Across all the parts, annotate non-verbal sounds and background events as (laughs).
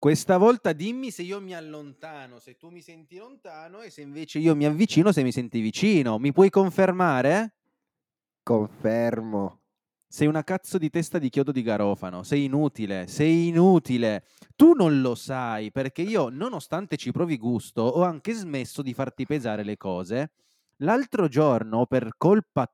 Questa volta dimmi se io mi allontano, se tu mi senti lontano e se invece io mi avvicino, se mi senti vicino. Mi puoi confermare? Confermo. Sei una cazzo di testa di chiodo di garofano, sei inutile, sei inutile. Tu non lo sai perché io, nonostante ci provi gusto, ho anche smesso di farti pesare le cose. L'altro giorno, per colpa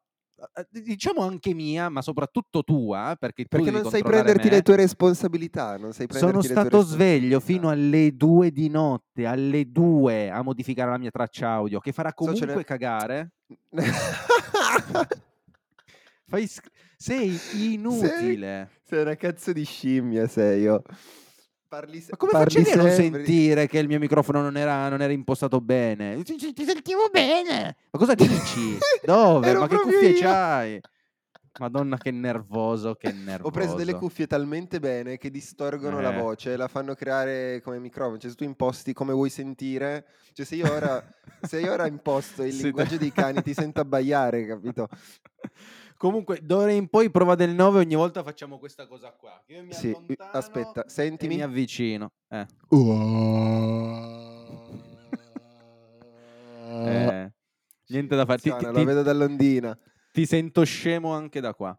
diciamo anche mia, ma soprattutto tua, perché, perché non sai prenderti me. le tue responsabilità. Non sai Sono stato sveglio fino alle due di notte, alle due, a modificare la mia traccia audio, che farà comunque so, cagare. (laughs) Fai, sei inutile. Sei, sei una cazzo di scimmia, sei io. Parli, Ma come parli facevi a non sentire che il mio microfono non era, non era impostato bene? Ti, ti, sentivo bene. Ma cosa dici? (laughs) Dove? Ma che cuffie io. c'hai? Madonna, che nervoso, che nervoso. (laughs) Ho preso delle cuffie talmente bene che distorgono eh. la voce, la fanno creare come microfono. Cioè, se tu imposti come vuoi sentire, cioè, se io ora, se io ora imposto il (laughs) sì, linguaggio dei cani, ti sento abbaiare, capito? Comunque, d'ora in poi, prova del 9, ogni volta facciamo questa cosa qua. Io mi sì, aspetta, sentimi. mi avvicino. Eh. eh. Niente da fare. Ti, ti, lo vedo dall'ondina. Ti sento scemo anche da qua.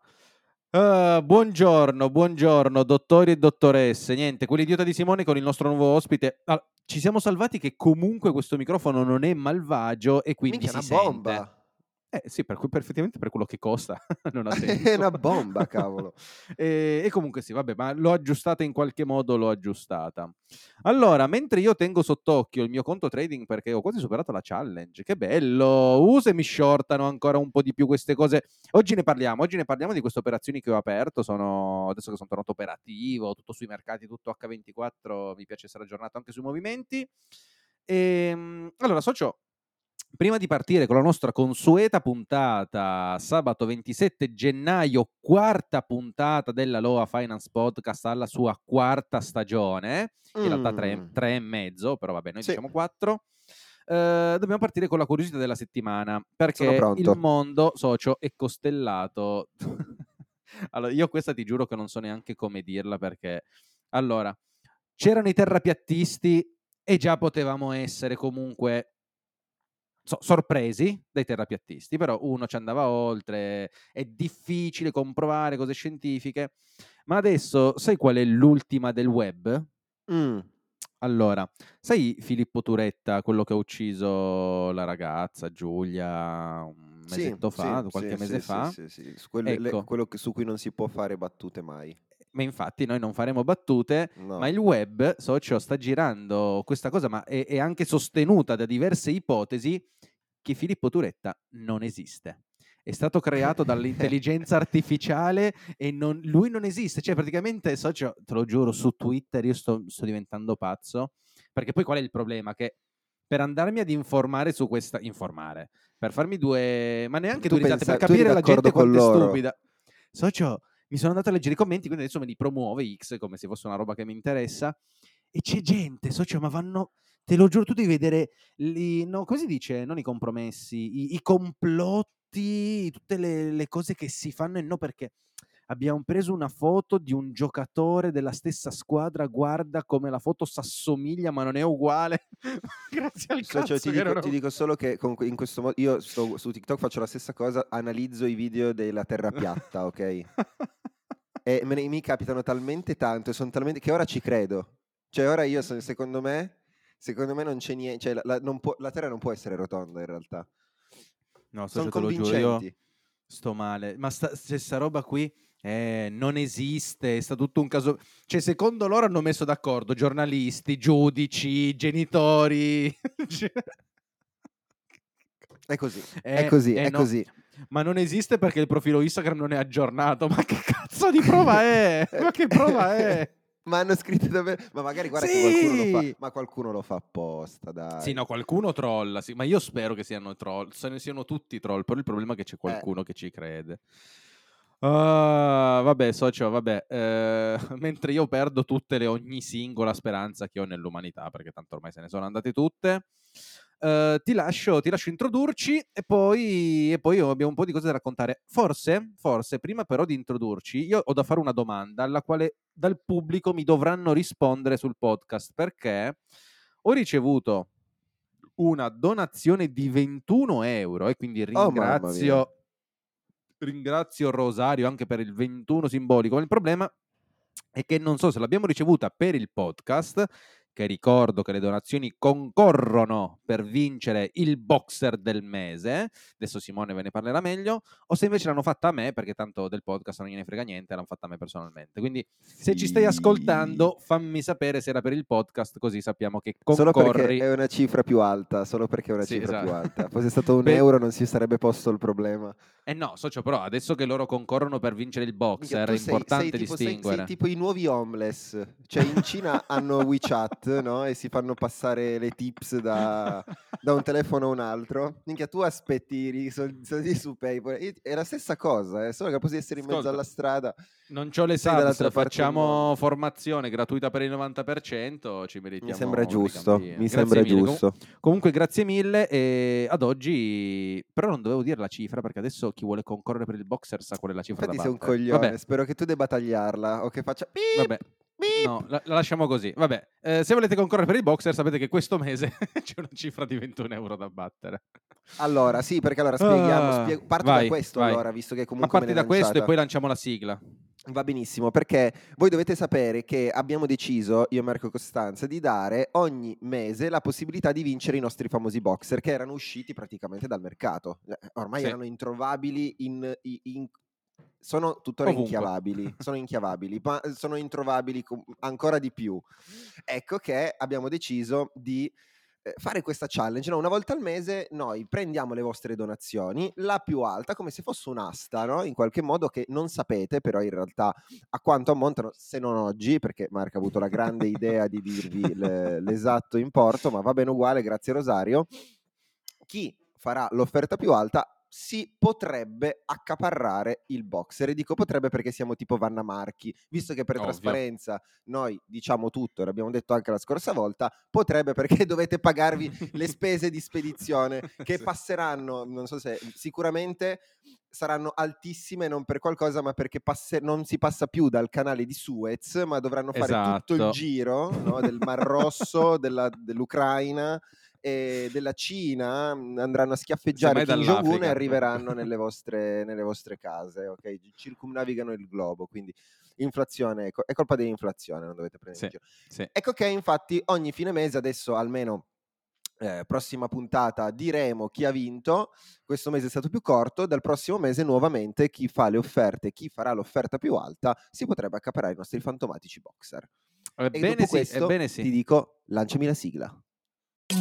Uh, buongiorno, buongiorno, dottori e dottoresse. Niente, quell'idiota di Simone con il nostro nuovo ospite. Allora, ci siamo salvati che comunque questo microfono non è malvagio e quindi Minchia, si una sente. Eh sì, per, perfettamente per quello che costa, (laughs) non ha (laughs) senso. è una bomba, cavolo. (laughs) e, e, comunque sì, vabbè, ma l'ho aggiustata in qualche modo, l'ho aggiustata. Allora, mentre io tengo sott'occhio il mio conto trading perché ho quasi superato la challenge, che bello, usa e mi shortano ancora un po' di più queste cose. Oggi ne parliamo, oggi ne parliamo di queste operazioni che ho aperto, sono, adesso che sono tornato operativo, tutto sui mercati, tutto H24, mi piace essere aggiornato anche sui movimenti. E, ehm, allora, socio, Prima di partire con la nostra consueta puntata, sabato 27 gennaio, quarta puntata della Loa Finance Podcast alla sua quarta stagione, in mm. realtà tre, mm. tre, e mezzo, però vabbè, noi sì. diciamo quattro. Uh, dobbiamo partire con la curiosità della settimana, perché il mondo socio è costellato. (laughs) allora, io questa ti giuro che non so neanche come dirla, perché allora, c'erano i terrapiattisti e già potevamo essere comunque so, sorpresi dai terrapiattisti, però uno ci andava oltre, è difficile comprovare cose scientifiche, ma adesso sai qual è l'ultima del web? Mm. Allora, sai Filippo Turetta, quello che ha ucciso la ragazza Giulia un mesetto sì, fa, sì, qualche sì, mese fa? Sì, sì, sì. Quello, ecco. le, quello che, su cui non si può fare battute mai ma infatti noi non faremo battute, no. ma il web, socio, sta girando questa cosa, ma è, è, anche sostenuta da diverse ipotesi che Filippo Turetta non esiste. È stato creato (laughs) dall'intelligenza artificiale e non, lui non esiste. Cioè, praticamente, socio, te lo giuro, su Twitter io sto, sto diventando pazzo. Perché poi qual è il problema? Che per andarmi ad informare su questa... Informare. Per farmi due... Ma neanche tu due risate, per capire la gente quanto è stupida. Socio, mi sono andato a leggere i commenti, quindi adesso me li promuove X come se fosse una roba che mi interessa. E c'è gente, socio, ma vanno te lo giuro, tu devi vedere, li, no, come si dice, non i compromessi, i, i complotti, tutte le, le, cose che si fanno e no perché abbiamo preso una foto di un giocatore della stessa squadra, guarda come la foto s'assomiglia ma non è uguale. (laughs) Grazie al cazzo cioè, ti, dico, ti, dico, solo che in questo modo io sto, su TikTok faccio la stessa cosa, analizzo i video della terra piatta, ok? (laughs) e me, mi capitano talmente tanto e sono talmente che ora ci credo. Cioè ora io secondo me secondo me non c'è niente, cioè la, la, può, la, Terra non può essere rotonda in realtà. No, sono te lo giuro, io sto male. Ma sta, stessa roba qui eh, non esiste, è stato tutto un caso... Cioè, secondo loro hanno messo d'accordo giornalisti, giudici, genitori. (laughs) è così, eh, è così, eh, è no. così. Ma non esiste perché il profilo Instagram non è aggiornato. Ma che cazzo di prova (laughs) è? Ma che prova è? (laughs) Ma hanno scritto davvero. Ma magari guarda sì! che qualcuno lo fa. Ma qualcuno lo fa apposta, dai. Sì, no, qualcuno trolla. Sì, ma io spero che siano troll. Se ne siano tutti troll. Però il problema è che c'è eh. qualcuno eh. che ci crede. Uh, vabbè, socio, vabbè. Uh, (laughs) mentre io perdo tutte le ogni singola speranza che ho nell'umanità, perché tanto ormai se ne sono andate tutte. eh, ti, lascio, ti lascio introdurci e poi, e poi abbiamo un po' di cose da raccontare. Forse, forse, prima però di introdurci, io ho da fare una domanda alla quale dal pubblico mi dovranno rispondere sul podcast perché ho ricevuto una donazione di 21 euro e quindi Oh, ringrazio, mia. Ringrazio Rosario anche per il 21 simbolico. Il problema è che non so se l'abbiamo ricevuta per il podcast, che ricordo che le donazioni concorrono per vincere il boxer del mese, adesso Simone ve ne parlerà meglio, o se invece l'hanno fatta a me, perché tanto del podcast non gliene frega niente, l'hanno fatta a me personalmente. Quindi se ci stai Sì. ascoltando, fammi sapere se era per il podcast, così sappiamo che Solo concorri. perché è una cifra più alta, solo perché è una Sì, cifra più esatto. alta. Fosse stato un (laughs) Beh- euro non si sarebbe posto il problema. Eh no, socio, però adesso che loro concorrono per vincere il boxer è sei- importante sei tipo, sei- distinguere. sei tipo i nuovi homeless. Cioè in Cina hanno WeChat, (laughs) no? E si fanno passare le tips da, da un telefono a un altro. Minchia, tu aspetti i soldi, su PayPal. È la stessa cosa, eh, solo che di essere in mezzo Ascolta, alla strada. Non c'ho le sei subs, facciamo formazione gratuita per il 90%, ci meritiamo Mi sembra giusto, gambine. mi Grazie sembra mille. Giusto. comunque grazie mille e ad oggi però non dovevo dire la cifra perché adesso chi vuole concorrere per il boxer sa qual è la cifra Infatti da sei un battere. coglione, Vabbè, spero che tu debba tagliarla o che faccia... beep, vabbè. beep. No, la, la lasciamo così. Vabbè, eh, se volete concorrere per il boxer sapete che questo mese (laughs) c'è una cifra di 21 euro da battere. Allora, sì, perché allora spieghiamo, Ah, spiego- parto vai, da questo vai. allora, visto che Ma comunque me parti da questo e lanciata. poi lanciamo la sigla. Va benissimo, perché voi dovete sapere che abbiamo deciso, io e Marco Costanza, di dare ogni mese la possibilità di vincere i nostri famosi boxer che erano usciti praticamente dal mercato. Eh, Ormai Sì. erano introvabili in... in- sono tuttora Ovunque. inchiavabili, sono inchiavabili, ma sono introvabili ancora di più. Ecco che abbiamo deciso di fare questa challenge. no? Una volta al mese noi prendiamo le vostre donazioni, la più alta, come se fosse un'asta, no? in qualche modo che non sapete, però in realtà a quanto ammontano, se non oggi, perché Marco ha avuto la grande idea di dirvi (laughs) le- l'esatto importo, ma va bene uguale, grazie Rosario. Chi farà l'offerta più alta si potrebbe accaparrare il boxer. E dico potrebbe perché siamo tipo Vanna Marchi, visto che per Ovvio. trasparenza noi diciamo tutto, l'abbiamo detto anche la scorsa volta, potrebbe perché (laughs) dovete pagarvi le spese di spedizione (laughs) che Sì. passeranno, non so se sicuramente saranno altissime non per qualcosa, ma perché passe- non si passa più dal canale di Suez, ma dovranno fare tutto il Esatto. giro no, del Mar (laughs) Rosso, della- dell'Ucraina e della Cina, andranno a schiaffeggiare Kim Jong-un e dall'Africa. arriveranno (laughs) nelle vostre, nelle vostre case, ok? Circumnavigano il globo, quindi inflazione, è co- è colpa dell'inflazione, non dovete prendere in Sì, giro. sì. Ecco che infatti ogni fine mese, adesso almeno eh, prossima puntata, diremo chi ha vinto. Questo mese è stato più corto, dal prossimo mese nuovamente chi fa le offerte, chi farà l'offerta più alta, si potrebbe accaparare i nostri fantomatici boxer. E Ebbene dopo sì, questo ebbene sì. ti dico, lanciami la sigla. Perché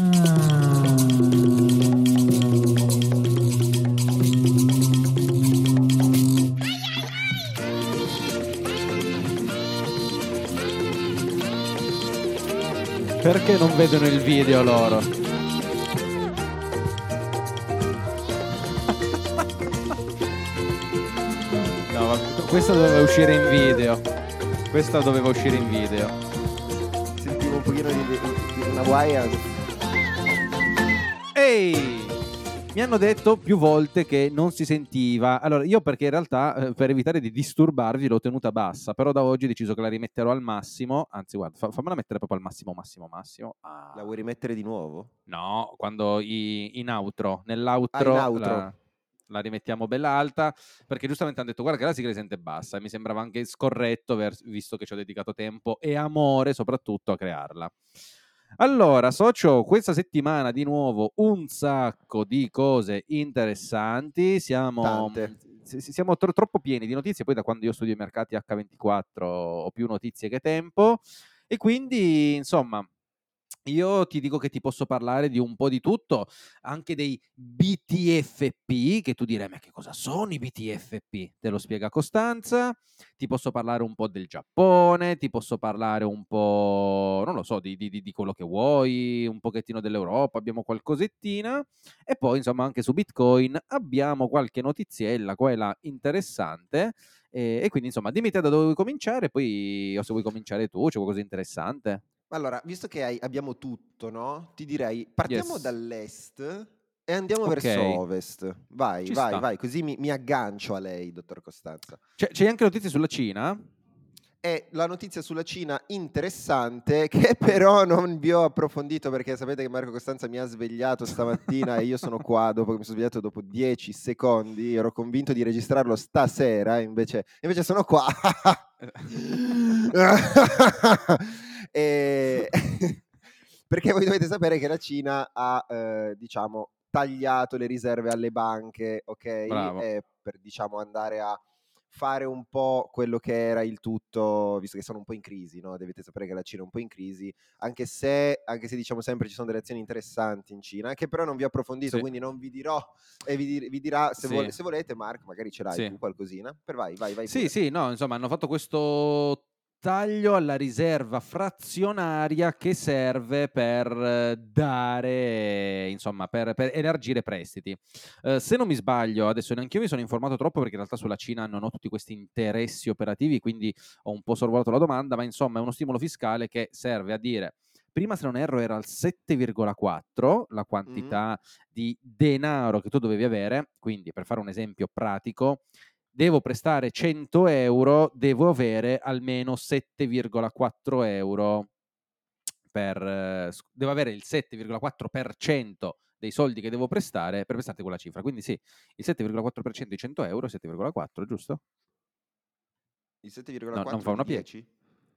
non vedono il video loro? No, vabbè, questa doveva uscire in video. Questa doveva uscire in video. Sentivo un pochino di, di- di una guaia. Ehi! Mi hanno detto più volte che non si sentiva. Allora, io perché in realtà, eh, per evitare di disturbarvi, l'ho tenuta bassa, però da oggi ho deciso che la rimetterò al massimo. Anzi, guarda, fa- fammela mettere proprio al massimo, massimo, massimo. Ah. La vuoi rimettere di nuovo? No, quando i- in outro, nell'outro, Ah, in outro. La, la rimettiamo bella alta, perché giustamente hanno detto guarda che la sigla si sente bassa e mi sembrava anche scorretto visto che ci ho dedicato tempo e amore soprattutto a crearla. Allora, socio, questa settimana di nuovo un sacco di cose interessanti, siamo, si- si- siamo tro- troppo pieni di notizie, poi da quando io studio i mercati H24 ho più notizie che tempo e quindi insomma io ti dico che ti posso parlare di un po' di tutto, anche dei BTFP, che tu direi, ma che cosa sono i BTFP? Te lo spiega Costanza. Ti posso parlare un po' del Giappone, ti posso parlare un po', non so, di, di- di- quello che vuoi, un pochettino dell'Europa, abbiamo qualcosettina. E poi, insomma, anche su Bitcoin abbiamo qualche notiziella qua e là interessante. E, e quindi, insomma, dimmi te da dove vuoi cominciare, poi o se vuoi cominciare tu, c'è qualcosa di interessante. Allora, visto che hai- abbiamo tutto, no? Ti direi, partiamo Yes. dall'est e andiamo Ok. verso ovest. Vai, Ci vai, sta. vai, così mi, mi aggancio a lei, dottor Costanza. C'è, c'è anche notizie sulla Cina? E la notizia sulla Cina interessante, (laughs) che però non vi ho approfondito perché sapete che Marco Costanza mi ha svegliato stamattina e io sono qua dopo che mi sono svegliato dopo 10 secondi, ero convinto di registrarlo stasera, invece, invece sono qua. (laughs) E- (laughs) perché voi dovete sapere che la Cina ha, eh, diciamo, tagliato le riserve alle banche, ok? Bravo. E per, diciamo, andare a fare un po' quello che era il tutto, visto che sono un po' in crisi, no? Dovete sapere che la Cina è un po' in crisi, anche se, anche se diciamo sempre ci sono delle azioni interessanti in Cina, che però non vi ho approfondito, Sì. quindi non vi dirò e vi, dir- vi dirà se, Sì. vol- se volete, Mark, magari ce l'hai Sì. tu qualcosina. Per vai, vai, vai. Sì, pure. sì, no, insomma, hanno fatto questo taglio alla riserva frazionaria che serve per eh, dare, insomma, per, per elargire prestiti. Eh, se non mi sbaglio, adesso neanche io mi sono informato troppo perché in realtà sulla Cina non ho tutti questi interessi operativi, quindi ho un po' sorvolato la domanda, ma insomma è uno stimolo fiscale che serve a dire Prima, se non erro, era al 7,4 la quantità di denaro che tu dovevi avere. Quindi, per fare un esempio pratico, devo prestare 100 euro, devo avere almeno 7,4 euro per... devo avere il 7,4% dei soldi che devo prestare per prestarti quella cifra. Quindi sì, il 7,4% di 100 euro è 7,4, giusto? Il 7,4 non fa una di piega. 10?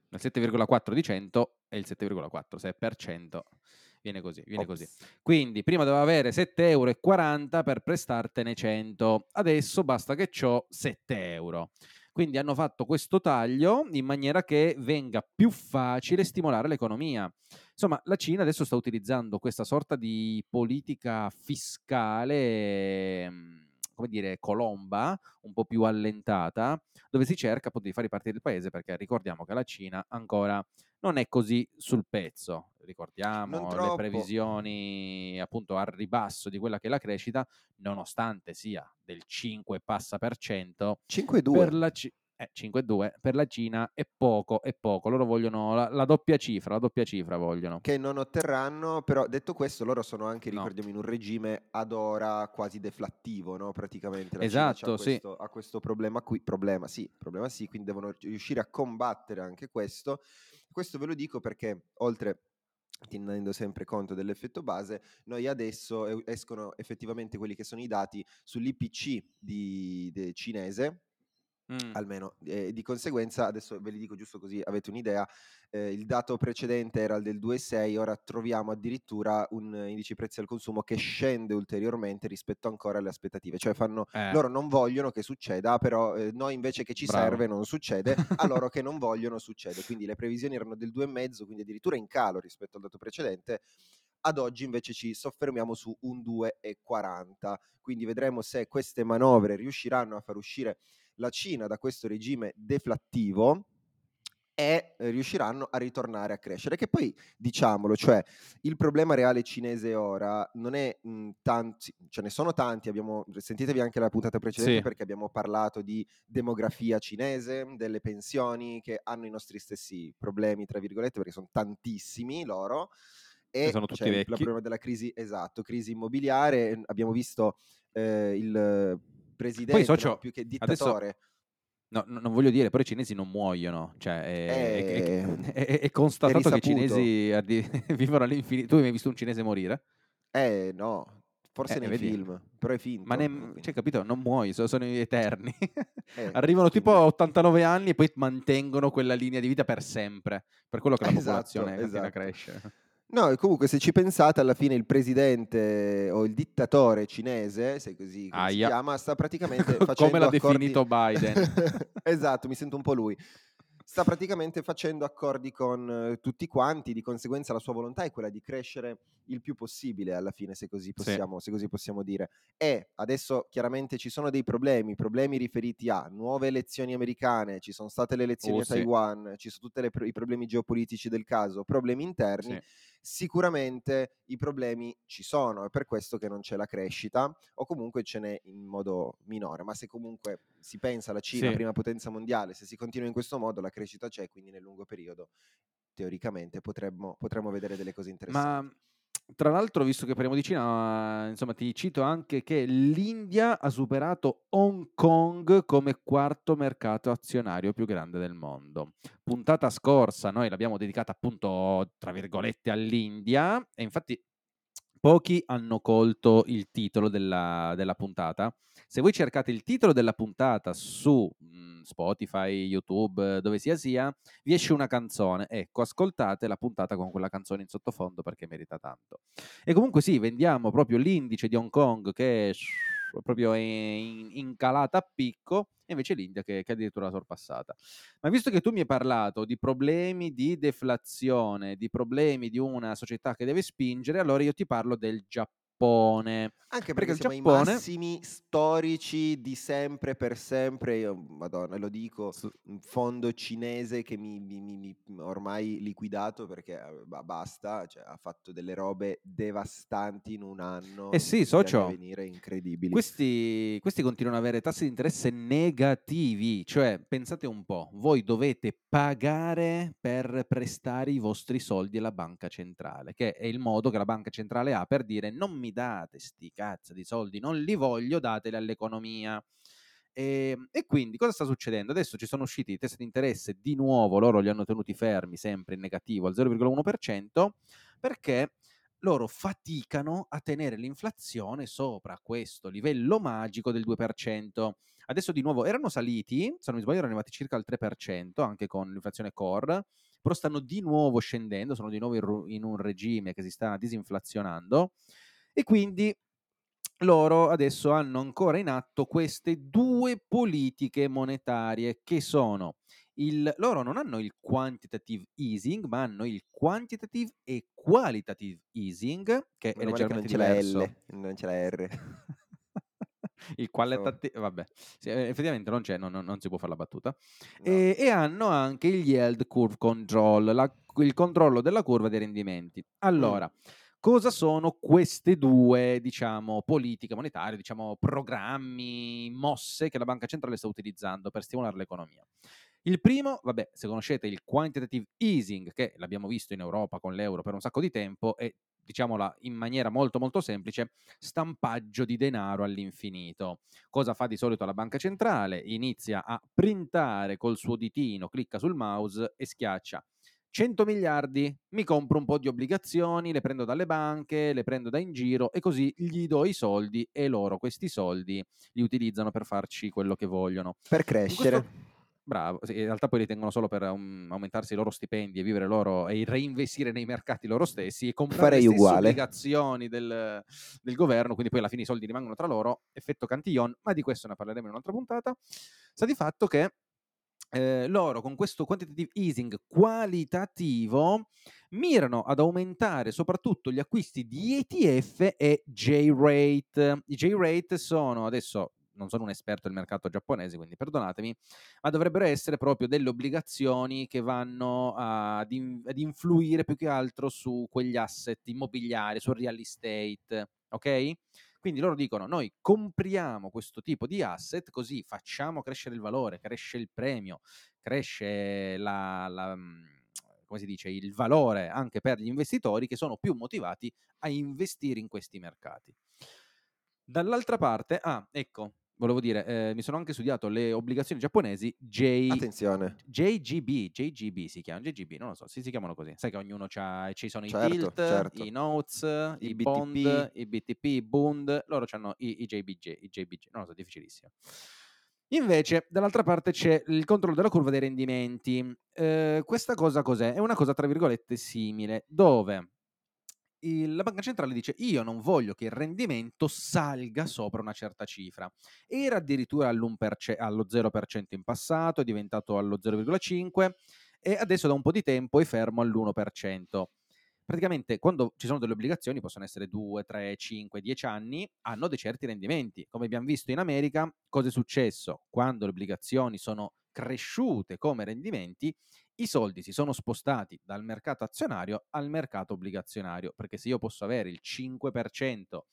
Il 7,4 di 100 è il 7,4, se è per 100 viene così, viene Ops. così. Quindi prima dovevo avere 7,40 euro per prestartene 100, adesso basta che ho 7 euro. Quindi hanno fatto questo taglio in maniera che venga più facile stimolare l'economia. Insomma, la Cina adesso sta utilizzando questa sorta di politica fiscale, ehm, come dire, colomba, un po' più allentata, dove si cerca appunto di far ripartire il paese, perché ricordiamo che la Cina ancora non è così sul pezzo. Ricordiamo le previsioni appunto al ribasso di quella che è la crescita, nonostante sia del 5 e passa per cento, 5,2. per la Ci- eh, 5,2 per la Cina è poco, è poco. Loro vogliono la, la doppia cifra, la doppia cifra vogliono. che non otterranno, però detto questo loro sono anche, No. ricordiamo, in un regime ad ora quasi deflattivo, no? Praticamente la Esatto, c'ha sì. questo, ha questo problema qui, problema sì, problema sì, quindi devono riuscire a combattere anche questo. Questo ve lo dico perché oltre tenendo sempre conto dell'effetto base, noi adesso escono effettivamente quelli che sono i dati sull'IPC di, de- cinese, Mm. almeno eh, di conseguenza adesso ve li dico giusto così avete un'idea eh, il dato precedente era il del 2,6 ora troviamo addirittura un indice prezzi al consumo che scende ulteriormente rispetto ancora alle aspettative cioè fanno Eh, loro non vogliono che succeda però eh, noi invece che ci Bravo. serve non succede a (laughs) loro che non vogliono succede quindi le previsioni erano del 2,5 quindi addirittura in calo rispetto al dato precedente ad oggi invece ci soffermiamo su un 2,40 quindi vedremo se queste manovre riusciranno a far uscire la Cina da questo regime deflattivo e eh, riusciranno a ritornare a crescere. Che poi diciamolo, cioè il problema reale cinese ora non è mh, tanti, ce ne sono tanti, abbiamo, sentitevi anche la puntata precedente Sì. perché abbiamo parlato di demografia cinese, delle pensioni che hanno i nostri stessi problemi, tra virgolette, perché sono tantissimi loro. E sono tutti il vecchi. problema della crisi, esatto, crisi immobiliare. Abbiamo visto eh, il presidente, socio, no, più che adesso- dittatore. No, no, non voglio dire, però i cinesi non muoiono, cioè è, è- Eh, è- (laughs) è- è constatato che i cinesi (laughs) vivono all'infinito. Tu hai mai visto un cinese morire? Eh no, forse Eh, nei vedi. film, però è finto. Ma ne, cioè, capito? Non muoiono, sono, sono eterni. Eh, (laughs) Arrivano tipo a quindi- 89 anni e poi mantengono quella linea di vita per sempre. Per quello che la Esatto, popolazione esatto. crescere. No, e comunque se ci pensate, alla fine il presidente o il dittatore cinese, se così si Aia. chiama, sta praticamente facendo (laughs) Come l'ha accordi- definito Biden. (laughs) esatto, mi sento un po' lui. Sta praticamente facendo accordi con eh, tutti quanti, di conseguenza la sua volontà è quella di crescere il più possibile alla fine, se così possiamo, se così possiamo dire. E adesso chiaramente ci sono dei problemi, problemi riferiti a nuove elezioni americane, ci sono state le elezioni Oh, a sì. Taiwan, ci sono tutti i problemi geopolitici del caso, problemi interni Sì. Sicuramente i problemi ci sono, è per questo che non c'è la crescita o comunque ce n'è in modo minore, ma se comunque si pensa alla Cina, Sì. prima potenza mondiale, se si continua in questo modo la crescita c'è, quindi nel lungo periodo teoricamente potremmo, potremmo vedere delle cose interessanti. Ma tra l'altro, visto che parliamo di Cina, insomma, ti cito anche che l'India ha superato Hong Kong come quarto mercato azionario più grande del mondo. Puntata scorsa noi l'abbiamo dedicata appunto, tra virgolette, all'India e infatti pochi hanno colto il titolo della, della puntata. Se voi cercate il titolo della puntata su mh, Spotify, YouTube, dove sia sia, vi esce una canzone. Ecco, ascoltate la puntata con quella canzone in sottofondo perché merita tanto. E comunque sì, vendiamo proprio l'indice di Hong Kong che è proprio in, in calata a picco e invece l'India che, che addirittura sorpassata. Ma visto che tu mi hai parlato di problemi di deflazione, di problemi di una società che deve spingere, allora io ti parlo del Giappone. Giappone. Anche perché, perché siamo Giappone... i massimi storici di sempre per sempre. Io, madonna, lo dico, un fondo cinese che mi, mi, mi, mi ormai liquidato perché bah, basta, cioè, ha fatto delle robe devastanti in un anno. Eh sì, socio. Venire incredibili. Questi, questi continuano ad avere tassi di interesse negativi, cioè pensate un po', voi dovete pagare per prestare i vostri soldi alla banca centrale, che è il modo che la banca centrale ha per dire non mi date sti cazzo di soldi, non li voglio, dateli all'economia. E, ehm, e, quindi cosa sta succedendo? Adesso ci sono usciti i test di interesse, di nuovo loro li hanno tenuti fermi sempre in negativo al 0,1% perché loro faticano a tenere l'inflazione sopra questo livello magico del 2%. Adesso di nuovo erano saliti, se non mi sbaglio erano arrivati circa al 3%, anche con l'inflazione core, però stanno di nuovo scendendo, sono di nuovo in un regime che si sta disinflazionando e quindi loro adesso hanno ancora in atto queste due politiche monetarie che sono il, loro non hanno il quantitative easing, ma hanno il quantitative e qualitative easing, che Meno è leggermente non diverso. La L, non c'è la R. (laughs) il qualitativo, vabbè, sì, effettivamente non c'è, non, non, si può fare la battuta. No. E, e, hanno anche il yield curve control, la, il controllo della curva dei rendimenti. Allora, mm cosa sono queste due, diciamo, politiche monetarie, diciamo, programmi, mosse che la banca centrale sta utilizzando per stimolare l'economia. Il primo, vabbè, se conoscete il quantitative easing, che l'abbiamo visto in Europa con l'euro per un sacco di tempo, è diciamola in maniera molto molto semplice, stampaggio di denaro all'infinito. Cosa fa di solito la banca centrale? Inizia a printare col suo ditino, clicca sul mouse e schiaccia 100 miliardi, mi compro un po' di obbligazioni, le prendo dalle banche, le prendo da in giro e così gli do i soldi e loro questi soldi li utilizzano per farci quello che vogliono. Per crescere. Questo... Bravo, in realtà poi li tengono solo per um, aumentarsi i loro stipendi e vivere loro e reinvestire nei mercati loro stessi e comprare le obbligazioni del, del, governo, quindi poi alla fine i soldi rimangono tra loro, effetto Cantillon, ma di questo ne parleremo in un'altra puntata. Sta di fatto che eh, loro con questo quantitative easing qualitativo mirano ad aumentare soprattutto gli acquisti di ETF e J-rate. I J-rate sono adesso non sono un esperto del mercato giapponese, quindi perdonatemi, ma dovrebbero essere proprio delle obbligazioni che vanno ad, in, ad influire più che altro su quegli asset immobiliari, sul real estate, ok? Quindi loro dicono, noi compriamo questo tipo di asset così facciamo crescere il valore, cresce il premio, cresce la, la mhmm, come si dice, il valore anche per gli investitori che sono più motivati a investire in questi mercati. Dall'altra parte, ah, ecco, volevo dire, eh, mi sono anche studiato le obbligazioni giapponesi J... Attenzione. JGB, JGB si chiamano, JGB, non lo so, si, si chiamano così. Sai che ognuno ha, ci sono certo, i tilt, certo. i notes, i, i bond, i BTP, i bund, loro hanno i, i, JBG, i JBG, non lo so, difficilissimo. Invece, dall'altra parte c'è il controllo della curva dei rendimenti. Eh, questa cosa cos'è? È una cosa, tra virgolette, simile, dove il, la banca centrale dice io non voglio che il rendimento salga sopra una certa cifra. Era addirittura allo 0% in passato, è diventato allo 0,5% e adesso da un po' di tempo è fermo all'1%. Praticamente quando ci sono delle obbligazioni, possono essere 2, 3, 5, 10 anni, hanno dei certi rendimenti. Come abbiamo visto in America, cosa è successo? Quando le obbligazioni sono cresciute come rendimenti, i soldi si sono spostati dal mercato azionario al mercato obbligazionario, perché se io posso avere il 5%,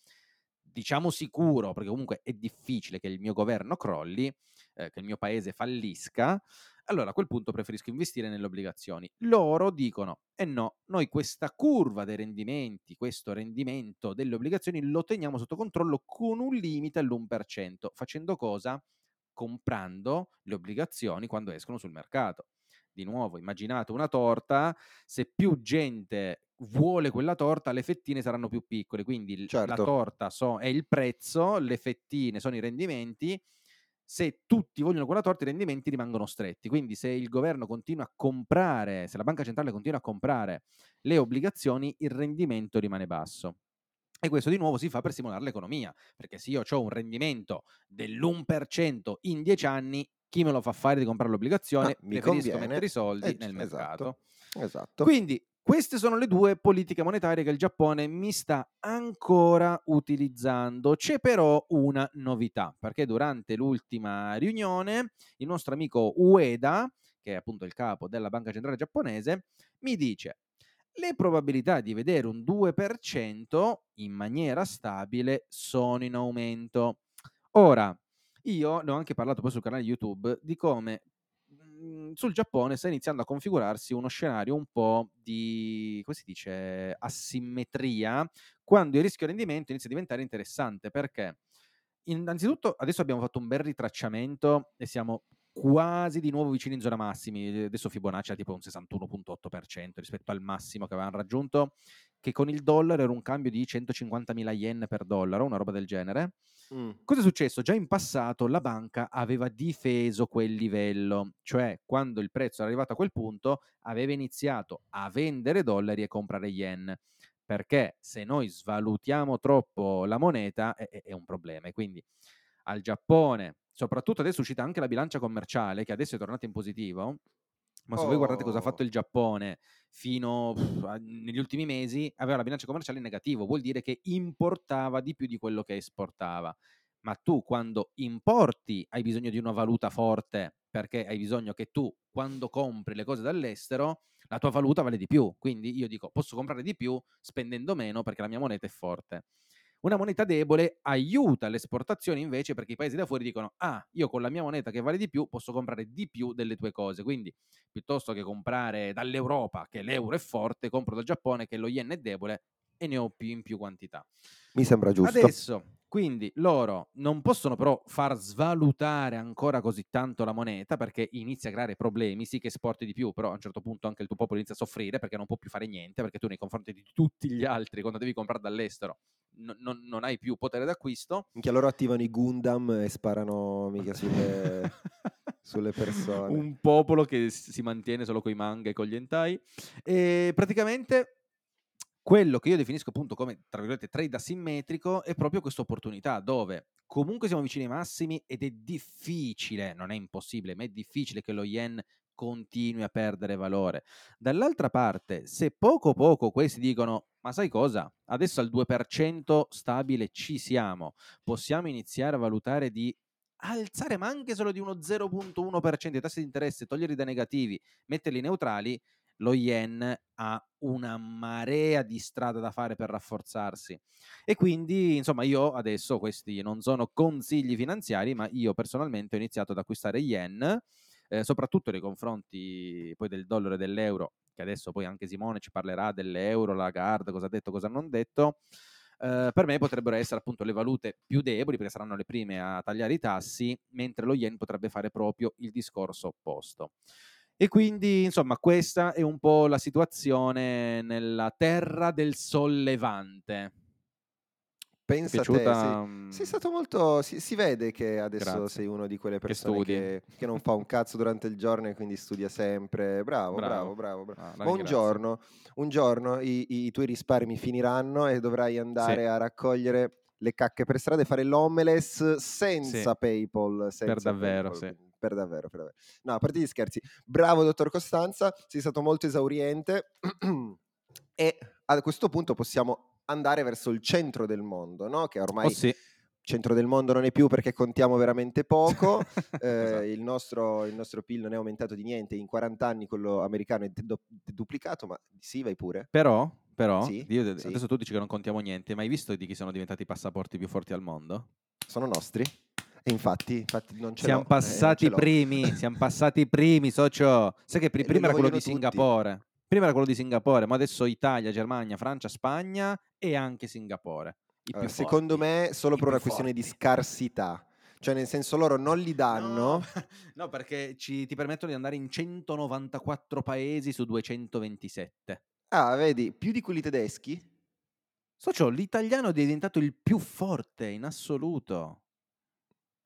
diciamo sicuro, perché comunque è difficile che il mio governo crolli, eh, che il mio paese fallisca, allora a quel punto preferisco investire nelle obbligazioni. Loro dicono, eh no, noi questa curva dei rendimenti, questo rendimento delle obbligazioni lo teniamo sotto controllo con un limite all'1%, facendo cosa? Comprando le obbligazioni quando escono sul mercato. Di nuovo, immaginate una torta, se più gente vuole quella torta, le fettine saranno più piccole, quindi certo. la torta so, è il prezzo, le fettine sono i rendimenti, se tutti vogliono quella torta i rendimenti rimangono stretti. Quindi se il governo continua a comprare, se la banca centrale continua a comprare le obbligazioni, il rendimento rimane basso. E questo di nuovo si fa per stimolare l'economia, perché se io ho un rendimento dell'1% in 10 anni, chi me lo fa fare di comprare l'obbligazione? Ah, mi Preferisco conviene. mettere i soldi eh, nel esatto, mercato. Esatto. Quindi queste sono le due politiche monetarie che il Giappone mi sta ancora utilizzando. C'è però una novità, perché durante l'ultima riunione il nostro amico Ueda, che è appunto il capo della Banca Centrale giapponese, mi dice le probabilità di vedere un 2% in maniera stabile sono in aumento. Ora, io ne ho anche parlato poi sul canale YouTube di come Mhmm, sul Giappone sta iniziando a configurarsi uno scenario un po' di, come si dice, asimmetria, quando il rischio rendimento inizia a diventare interessante, perché innanzitutto adesso abbiamo fatto un bel ritracciamento e siamo quasi di nuovo vicini in zona massimi. Adesso Fibonacci ha tipo un 61.8% rispetto al massimo che avevano raggiunto, che con il dollaro era un cambio di 150.000 yen per dollaro, una roba del genere. Mm. Cosa è successo? Già in passato la banca aveva difeso quel livello, cioè quando il prezzo era arrivato a quel punto aveva iniziato a vendere dollari e comprare yen perché se noi svalutiamo troppo la moneta è, è, un problema. E quindi al Giappone soprattutto adesso è uscita anche la bilancia commerciale, che adesso è tornata in positivo. Ma se oh. voi guardate cosa ha fatto il oh. Giappone fino pff, negli ultimi mesi, aveva la bilancia commerciale in negativo, vuol dire che importava di più di quello che esportava. Ma tu quando importi hai bisogno di una valuta forte perché hai bisogno che tu quando compri le cose dall'estero la tua valuta vale di più. Quindi io dico posso comprare di più spendendo meno perché la mia moneta è forte. Una moneta debole aiuta l'esportazione invece perché i paesi da fuori dicono ah, io con la mia moneta che vale di più posso comprare di più delle tue cose, quindi piuttosto che comprare dall'Europa che l'euro è forte, compro dal Giappone che lo yen è debole e ne ho più in più quantità. Mi sembra giusto. Adesso, quindi loro non possono però far svalutare ancora così tanto la moneta perché inizia a creare problemi, sì che esporti di più, però a un certo punto anche il tuo popolo inizia a soffrire perché non può più fare niente, perché tu nei confronti di tutti gli altri quando devi comprare dall'estero n- non, non, hai più potere d'acquisto. Minchia, loro attivano i Gundam e sparano mica sulle, (laughs) sulle persone. Un popolo che si mantiene solo con i manga e con gli hentai. E praticamente quello che io definisco appunto come, tra virgolette, trade asimmetrico è proprio questa opportunità dove comunque siamo vicini ai massimi ed è difficile, non è impossibile, ma è difficile che lo yen continui a perdere valore. Dall'altra parte, se poco poco questi dicono, ma sai cosa? Adesso al 2% stabile ci siamo, possiamo iniziare a valutare di alzare ma anche solo di uno 0.1% i tassi di interesse, toglierli da negativi, metterli neutrali, lo yen ha una marea di strada da fare per rafforzarsi. E quindi, insomma, io adesso questi non sono consigli finanziari, ma io personalmente ho iniziato ad acquistare yen eh, soprattutto nei confronti poi del dollaro e dell'euro, che adesso poi anche Simone ci parlerà dell'euro, la Gard, cosa ha detto, cosa non detto. Uh, per me potrebbero essere appunto le valute più deboli perché saranno le prime a tagliare i tassi, mentre lo yen potrebbe fare proprio il discorso opposto. E quindi, insomma, questa è un po' la situazione nella terra del sollevante. Pensa te, sei, sei stato molto. Si, si vede che adesso Grazie. sei uno di quelle persone che, che, che, non fa un cazzo durante il giorno e quindi studia sempre. Bravo, bravo, bravo. bravo, bravo. Ah, Ma un giorno, un giorno i, i, tuoi risparmi finiranno e dovrai andare sì. a raccogliere le cacche per strada e fare l'homeless senza sì. PayPal. Senza per davvero, PayPal. sì. Per davvero, per davvero. No, a parte gli scherzi. Bravo, dottor Costanza, sei stato molto esauriente. (clears throat) e a questo punto possiamo andare verso il centro del mondo, no? che ormai... Oh sì centro del mondo non è più perché contiamo veramente poco, (laughs) eh, esatto. il, nostro, il, nostro, PIL non è aumentato di niente, in 40 anni quello americano è duplicato, ma sì, vai pure. Però, però sì, io, adesso sì. tu dici che non contiamo niente, ma hai visto di chi sono diventati i passaporti più forti al mondo? Sono nostri? E infatti, infatti non ce Siamo l'ho, eh, non passati ce l'ho. primi, siamo passati primi, socio. Sai che pri- E prima era quello di tutti. Singapore. Prima era quello di Singapore, ma adesso Italia, Germania, Francia, Spagna e anche Singapore. Allora, secondo forti. me solo per una più questione di forti. scarsità. Cioè, nel senso, loro non li danno. No, (laughs) no, perché ci- ti permettono di andare in 194 paesi su 227. Ah, vedi, più di quelli tedeschi? Socio, l'italiano è diventato il più forte in assoluto.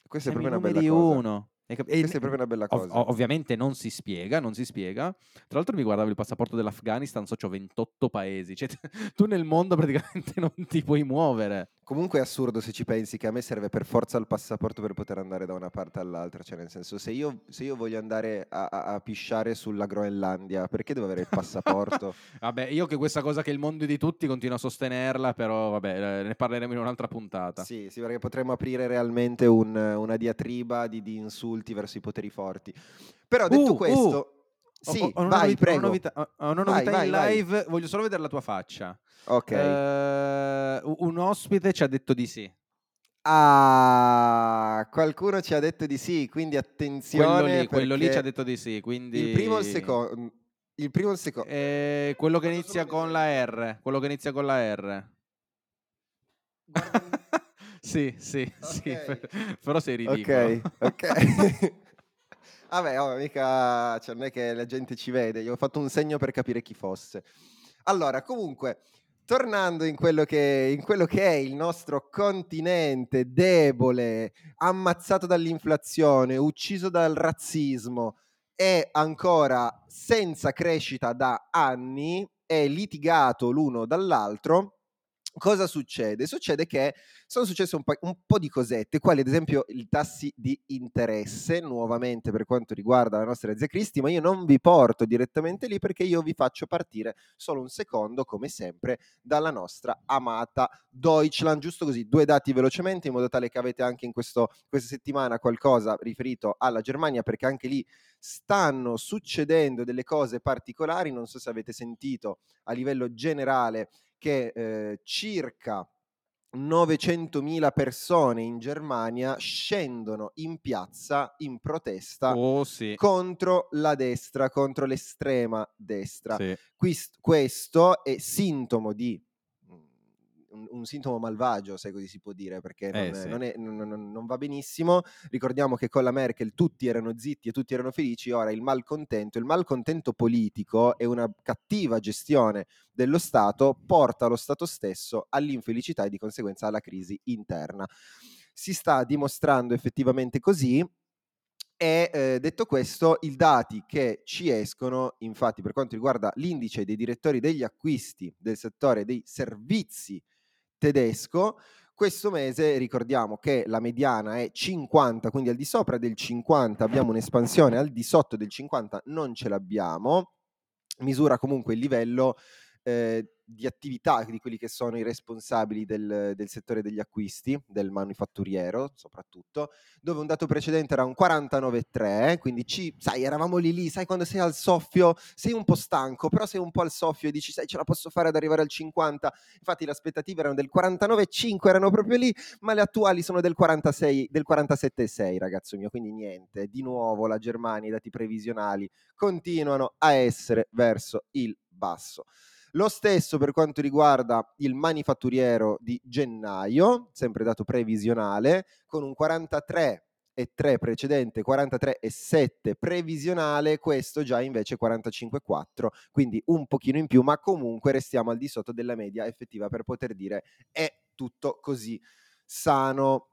Questa è Siamo i proprio una bella cosa. uno. Cap- Questa è proprio una bella cosa. ov- ovviamente non si spiega, non si spiega. Tra l'altro mi guardavo il passaporto dell'Afghanistan, so, c'ho 28 paesi. Cioè, (laughs) tu nel mondo praticamente (laughs) non ti puoi muovere. Comunque è assurdo se ci pensi che a me serve per forza il passaporto per poter andare da una parte all'altra. Cioè, nel senso, se io, se io voglio andare a, a- a pisciare sulla Groenlandia, perché devo avere il passaporto? (laughs) Vabbè, io che questa cosa che il mondo di tutti continuo a sostenerla, però vabbè, eh, ne parleremo in un'altra puntata. sì, sì, perché potremmo aprire realmente un- una diatriba di, di insulti verso i poteri forti. Però detto Uh, questo, Ho- sì, ho, ho una vai, novità, ho una prego. novità- ho- ho una Vai, novità vai, in vai. live, voglio solo vedere la tua faccia. Ok. Eh, u- un ospite ci ha detto di sì. Ah, qualcuno ci ha detto di sì, quindi attenzione. Quello lì, quello lì ci ha detto di sì, quindi... Il primo o il secondo? Il primo o il secondo? Eh, quello che inizia con la R. Quello che inizia con la R. (laughs) Sì, sì, sì, Ok. per- (laughs) però sei ridicolo. Ok, ok. (laughs) Vabbè, oh, mica, cioè, non è che la gente ci vede, io ho fatto un segno per capire chi fosse. Allora, comunque, tornando in quello che, in quello che è il nostro continente debole, ammazzato dall'inflazione, ucciso dal razzismo e ancora senza crescita da anni e litigato l'uno dall'altro, cosa succede? Succede che sono successe un un po' di cosette, quali ad esempio i tassi di interesse, nuovamente per quanto riguarda la nostra zia Cristi, ma io non vi porto direttamente lì perché io vi faccio partire solo un secondo, come sempre, dalla nostra amata Deutschland. Giusto così, due dati velocemente, in modo tale che avete anche in questo, questa settimana qualcosa riferito alla Germania, perché anche lì stanno succedendo delle cose particolari. Non so se avete sentito a livello generale che eh, circa 900.000 persone in Germania scendono in piazza in protesta Oh sì. contro la destra, contro l'estrema destra. sì. Quist- questo è sintomo di un, un sintomo malvagio, se così si può dire, perché non, Eh, sì. non è- non- non va benissimo. Ricordiamo che con la Merkel tutti erano zitti e tutti erano felici, ora il malcontento, il malcontento politico e una cattiva gestione dello Stato porta lo Stato stesso all'infelicità e di conseguenza alla crisi interna. Si sta dimostrando effettivamente così e eh, detto questo, i dati che ci escono, infatti, per quanto riguarda l'indice dei direttori degli acquisti del settore dei servizi tedesco, questo mese ricordiamo che la mediana è 50, quindi al di sopra del 50 abbiamo un'espansione, al di sotto del 50 non ce l'abbiamo. Misura comunque il livello eh, di attività di quelli che sono i responsabili del, del settore degli acquisti, del manifatturiero soprattutto, dove un dato precedente era un 49,3, eh, quindi ci, sai, eravamo lì lì, sai quando sei al soffio, sei un po' stanco, però sei un po' al soffio e dici, sai, ce la posso fare ad arrivare al 50, infatti le aspettative erano del 49,5, erano proprio lì, ma le attuali sono del 46, del 47,6, ragazzo mio, quindi niente, di nuovo la Germania, i dati previsionali continuano a essere verso il basso. Lo stesso per quanto riguarda il manifatturiero di gennaio, sempre dato previsionale, con un 43 e 3 precedente, 43 e 7 previsionale, questo già invece 45,4, quindi un pochino in più, ma comunque restiamo al di sotto della media effettiva per poter dire è tutto così sano.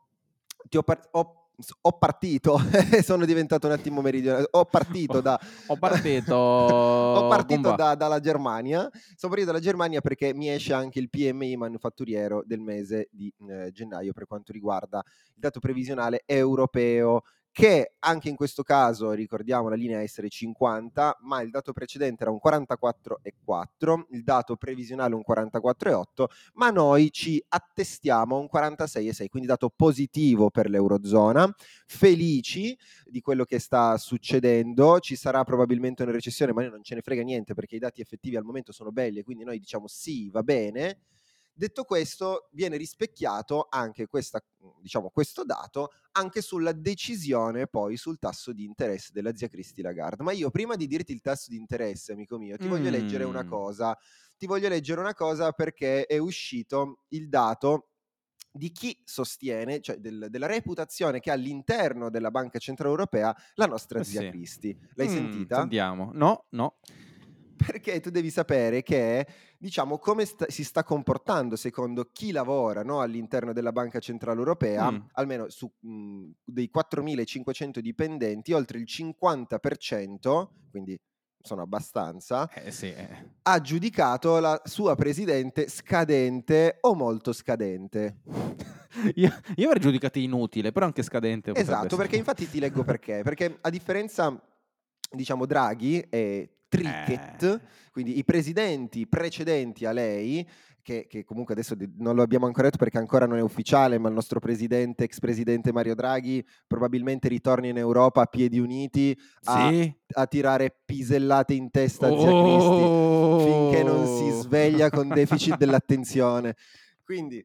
Ti ho, par- ho- ho partito, (laughs) sono diventato un attimo meridionale, ho partito da... (laughs) Ho partito... (laughs) ho partito da- dalla Germania, sono partito dalla Germania perché mi esce anche il PMI manufatturiero del mese di eh, gennaio per quanto riguarda il dato previsionale europeo che anche in questo caso ricordiamo la linea essere 50 ma il dato precedente era un 44,4 il dato previsionale un 44,8 ma noi ci attestiamo a un 46,6 quindi dato positivo per l'eurozona felici di quello che sta succedendo. Ci sarà probabilmente una recessione ma noi non ce ne frega niente perché i dati effettivi al momento sono belli e quindi noi diciamo sì va bene Detto questo, viene rispecchiato anche questa, diciamo, questo dato anche sulla decisione poi sul tasso di interesse della zia Cristi Lagarde. Ma io prima di dirti il tasso di interesse, amico mio, ti mm. voglio leggere una mm. cosa. Ti voglio leggere una cosa perché è uscito il dato di chi sostiene, cioè del, della reputazione che ha all'interno della Banca Centrale Europea la nostra zia sì. Cristi. L'hai mm, sentita? Andiamo. No, no perché tu devi sapere che, diciamo, come sta, si sta comportando secondo chi lavora no, all'interno della Banca Centrale Europea, mm. almeno su mh, dei 4.500 dipendenti, oltre il 50%, quindi sono abbastanza, eh, sì, eh. ha giudicato la sua presidente scadente o molto scadente. (laughs) io, io avrei giudicato inutile, però anche scadente. Esatto, essere. perché infatti ti leggo perché. Perché a differenza, diciamo, Draghi e Tricket, eh. quindi i presidenti precedenti a lei, che, che, comunque adesso non lo abbiamo ancora detto perché ancora non è ufficiale, ma il nostro presidente, ex presidente Mario Draghi, probabilmente ritorni in Europa a piedi uniti a, sì? a tirare pisellate in testa a oh. Zia Cristi finché non si sveglia con deficit (laughs) dell'attenzione. Quindi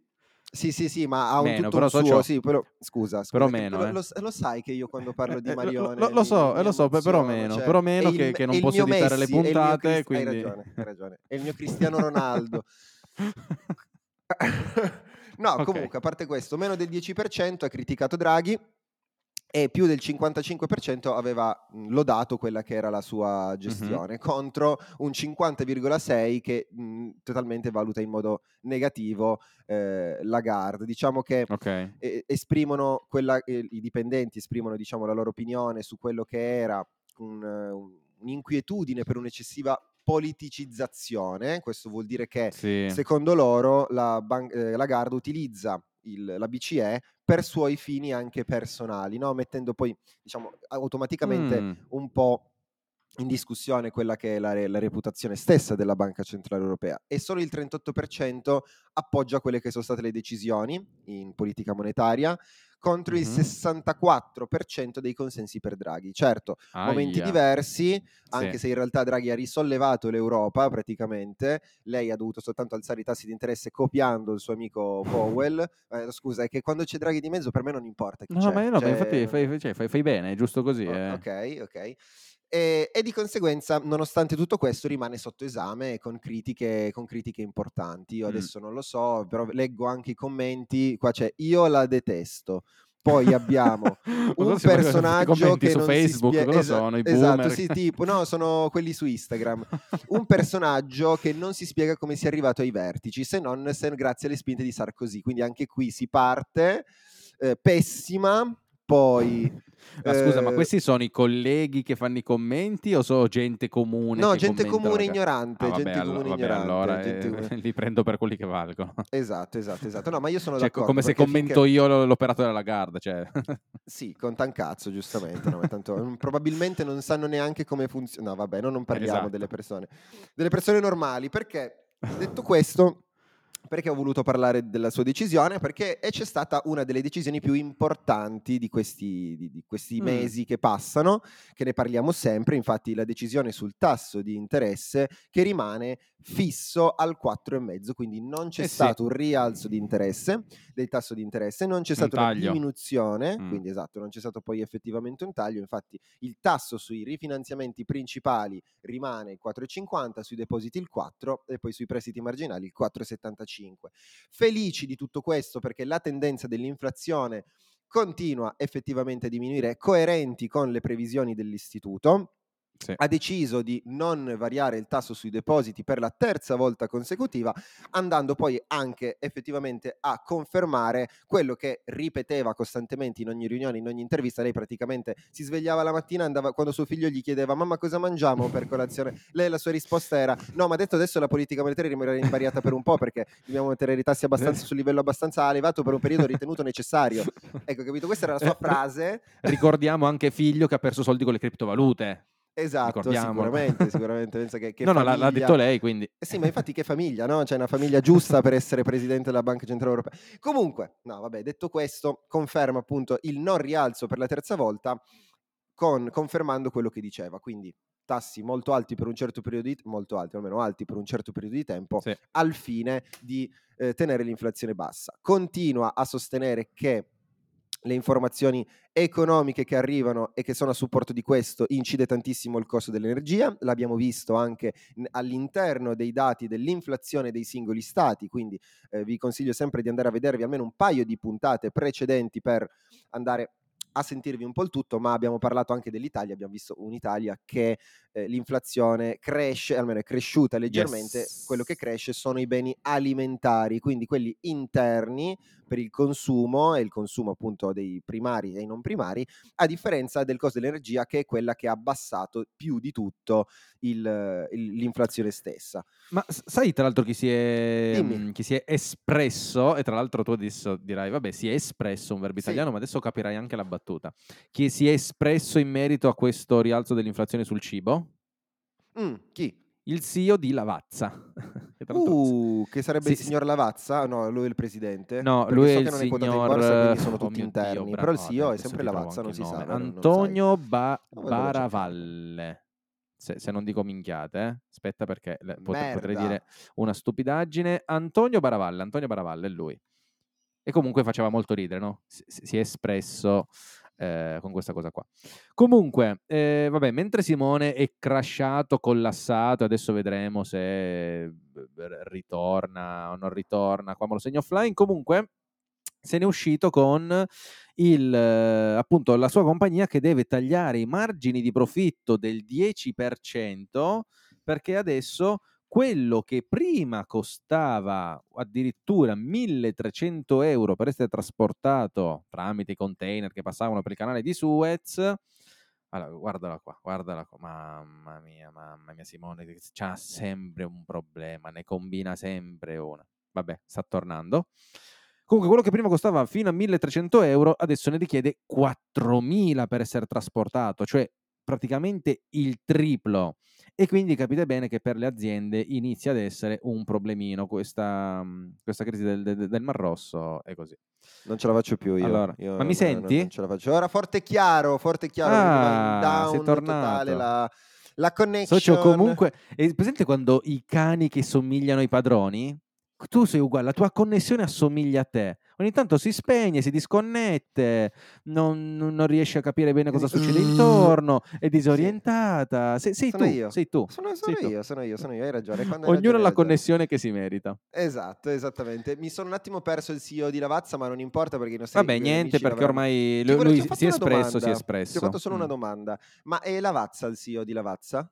sì, sì, sì, ma ha un meno, tutto suo, sì, però, scusa, (laughs) scusa però meno, lo, eh. lo, lo, sai che io quando parlo di (laughs) Marione lo, lo, so, mi, lo so, però meno, cioè, però meno che, il, che, non posso editare Messi, le puntate, quindi... Hai ragione, hai ragione, è il mio Cristiano Ronaldo. (laughs) no, okay. comunque, a parte questo, meno del 10% ha criticato Draghi, e più del 55% aveva lodato quella che era la sua gestione, mm-hmm. contro un 50,6% che mh, totalmente valuta in modo negativo eh, Lagarde. Diciamo che okay. eh, esprimono quella, eh, i dipendenti esprimono diciamo, la loro opinione su quello che era un, un, un'inquietudine per un'eccessiva politicizzazione, questo vuol dire che sì. secondo loro la ban- eh, Lagarde utilizza il, la BCE per suoi fini anche personali, no? mettendo poi diciamo, automaticamente mm. un po' in discussione quella che è la, la, reputazione stessa della Banca Centrale Europea e solo il 38% appoggia quelle che sono state le decisioni in politica monetaria contro mm-hmm. il 64% dei consensi per Draghi. Certo, Aia. momenti diversi, anche sì. se in realtà Draghi ha risollevato l'Europa praticamente, lei ha dovuto soltanto alzare i tassi di interesse copiando il suo amico Powell. Eh, scusa, è che quando c'è Draghi di mezzo per me non importa no, c'è. Ma no, cioè... infatti fai, cioè, fai, fai, bene, è giusto così. Oh, eh. Ok, ok. E, e, di conseguenza, nonostante tutto questo, rimane sotto esame con critiche, con critiche importanti. Io mm. adesso non lo so, però leggo anche i commenti. Qua c'è io la detesto. Poi abbiamo (laughs) un personaggio che su non Facebook, si spiega. sono i esatto, sì, tipo, no, sono quelli su Instagram. (laughs) un personaggio che non si spiega come sia arrivato ai vertici, se non se grazie alle spinte di Sarkozy. Quindi anche qui si parte eh, pessima, poi (laughs) ma scusa, ma eh, questi sono i colleghi che fanno i commenti o sono gente comune? No, gente comune ignorante. Ah, vabbè, gente allora, comune vabbè, ignorante. Allora gente... eh, (laughs) li prendo per quelli che valgono. (laughs) Esatto, esatto, esatto. No, ma io sono cioè, d'accordo. Come se commento finché... io l'operato della Garda. Cioè. sì, con tancazzo, giustamente. No, tanto, mm, probabilmente non sanno neanche come funziona. No, vabbè, no, non parliamo esatto. delle persone. Delle persone normali, perché detto questo perché ho voluto parlare della sua decisione? Perché c'è stata una delle decisioni più importanti di questi, di, di questi mm. mesi che passano, che ne parliamo sempre, infatti la decisione sul tasso di interesse che rimane fisso al 4,5, quindi non c'è eh stato sì. un rialzo di interesse, del tasso di interesse, non c'è stata una diminuzione, mm. quindi esatto, non c'è stato poi effettivamente un taglio, infatti il tasso sui rifinanziamenti principali rimane il 4,50, sui depositi il 4 e poi sui prestiti marginali il 4,75. Felici di tutto questo perché la tendenza dell'inflazione continua effettivamente a diminuire, coerenti con le previsioni dell'istituto sì. ha deciso di non variare il tasso sui depositi per la terza volta consecutiva, andando poi anche effettivamente a confermare quello che ripeteva costantemente in ogni riunione, in ogni intervista. Lei praticamente si svegliava la mattina, andava, quando suo figlio gli chiedeva mamma cosa mangiamo per colazione, lei la sua risposta era no, ma detto adesso la politica monetaria rimarrà invariata per un po' perché dobbiamo mettere i tassi abbastanza sul livello abbastanza elevato per un periodo ritenuto necessario. (laughs) Ecco, capito? Questa era la sua frase. Ricordiamo anche figlio che ha perso soldi con le criptovalute. Esatto, sicuramente, (laughs) sicuramente. Pensa che, che no, famiglia... no, l'ha detto lei, quindi. Eh sì, ma infatti che famiglia, no? C'è una famiglia giusta per essere presidente della Banca Centrale Europea. Comunque, no, vabbè, detto questo, conferma appunto il non rialzo per la terza volta, con, confermando quello che diceva. Quindi tassi molto alti per un certo periodo di molto alti, almeno alti per un certo periodo di tempo, Sì. al fine di eh, tenere l'inflazione bassa. Continua a sostenere che le informazioni economiche che arrivano e che sono a supporto di questo incide tantissimo il costo dell'energia, l'abbiamo visto anche all'interno dei dati dell'inflazione dei singoli stati, quindi eh, vi consiglio sempre di andare a vedervi almeno un paio di puntate precedenti per andare a sentirvi un po' il tutto, ma abbiamo parlato anche dell'Italia, abbiamo visto un'Italia che eh, l'inflazione cresce, almeno è cresciuta leggermente, Yes. quello che cresce sono i beni alimentari, quindi quelli interni per il consumo e il consumo appunto dei primari e i non primari, a differenza del costo dell'energia che è quella che ha abbassato più di tutto il- il- l'inflazione stessa. Ma sai tra l'altro chi si, è, mm, chi si è espresso, e tra l'altro tu adesso dirai, vabbè, si è espresso un verbo Sì. italiano, ma adesso capirai anche la battuta. Chi si è espresso in merito a questo rialzo dell'inflazione sul cibo? Mm, chi? Il CEO di Lavazza. (laughs) Uh, che sarebbe Sì, il signor Lavazza? No, lui è il presidente. No, Perché lui so è il signor... borsa, sono (laughs) oh tutti interni. Dio, Però il CEO è sempre Lavazza, non si sa. nome. non Antonio Ba- No, cerchiamo. Baravalle. Se, se non dico minchiate, eh. aspetta perché le- potre- potrei dire una stupidaggine. Antonio Baravalle, Antonio Baravalle è lui. E comunque faceva molto ridere, no? Si, si- è espresso eh, con questa cosa qua. Comunque, eh, vabbè, mentre Simone è crashato, collassato, adesso vedremo se eh, ritorna o non ritorna, qua me lo segno offline, comunque se n'è uscito con il, eh, appunto, la sua compagnia che deve tagliare i margini di profitto del 10% perché adesso quello che prima costava addirittura 1300 euro per essere trasportato tramite i container che passavano per il canale di Suez. Allora, guardala qua, guardala qua, mamma mia, mamma mia, Simone, c'ha sempre un problema, ne combina sempre una. Vabbè, sta tornando. Comunque, quello che prima costava fino a 1300 euro, adesso ne richiede 4000 per essere trasportato, cioè praticamente il triplo. E quindi capite bene che per le aziende inizia ad essere un problemino questa, mm, questa crisi del, del- del Mar Rosso e così. Non ce la faccio più io. Allora, Io ma mi senti? Non ce la faccio. Ora forte e chiaro, forte e chiaro. Ah, sei down tornato. totale la, la connection. Socio, comunque, è presente quando i cani che somigliano ai padroni? Tu sei uguale, la tua connessione assomiglia a te. Ogni tanto si spegne, si disconnette, non, non- riesce a capire bene cosa succede intorno, è disorientata. Sei, sei tu, io. sei tu. Sono, sei sono tu. io, sono io, sono io, hai ragione. quando Ognuno ha la ragione. connessione che si merita. Esatto, esattamente. Mi sono un attimo perso il CEO di Lavazza, ma non importa perché i nostri Vabbè, niente, perché ormai lui, lui si è espresso, si è espresso. Ti ho fatto solo una Mm. domanda. Ma è Lavazza il CEO di Lavazza?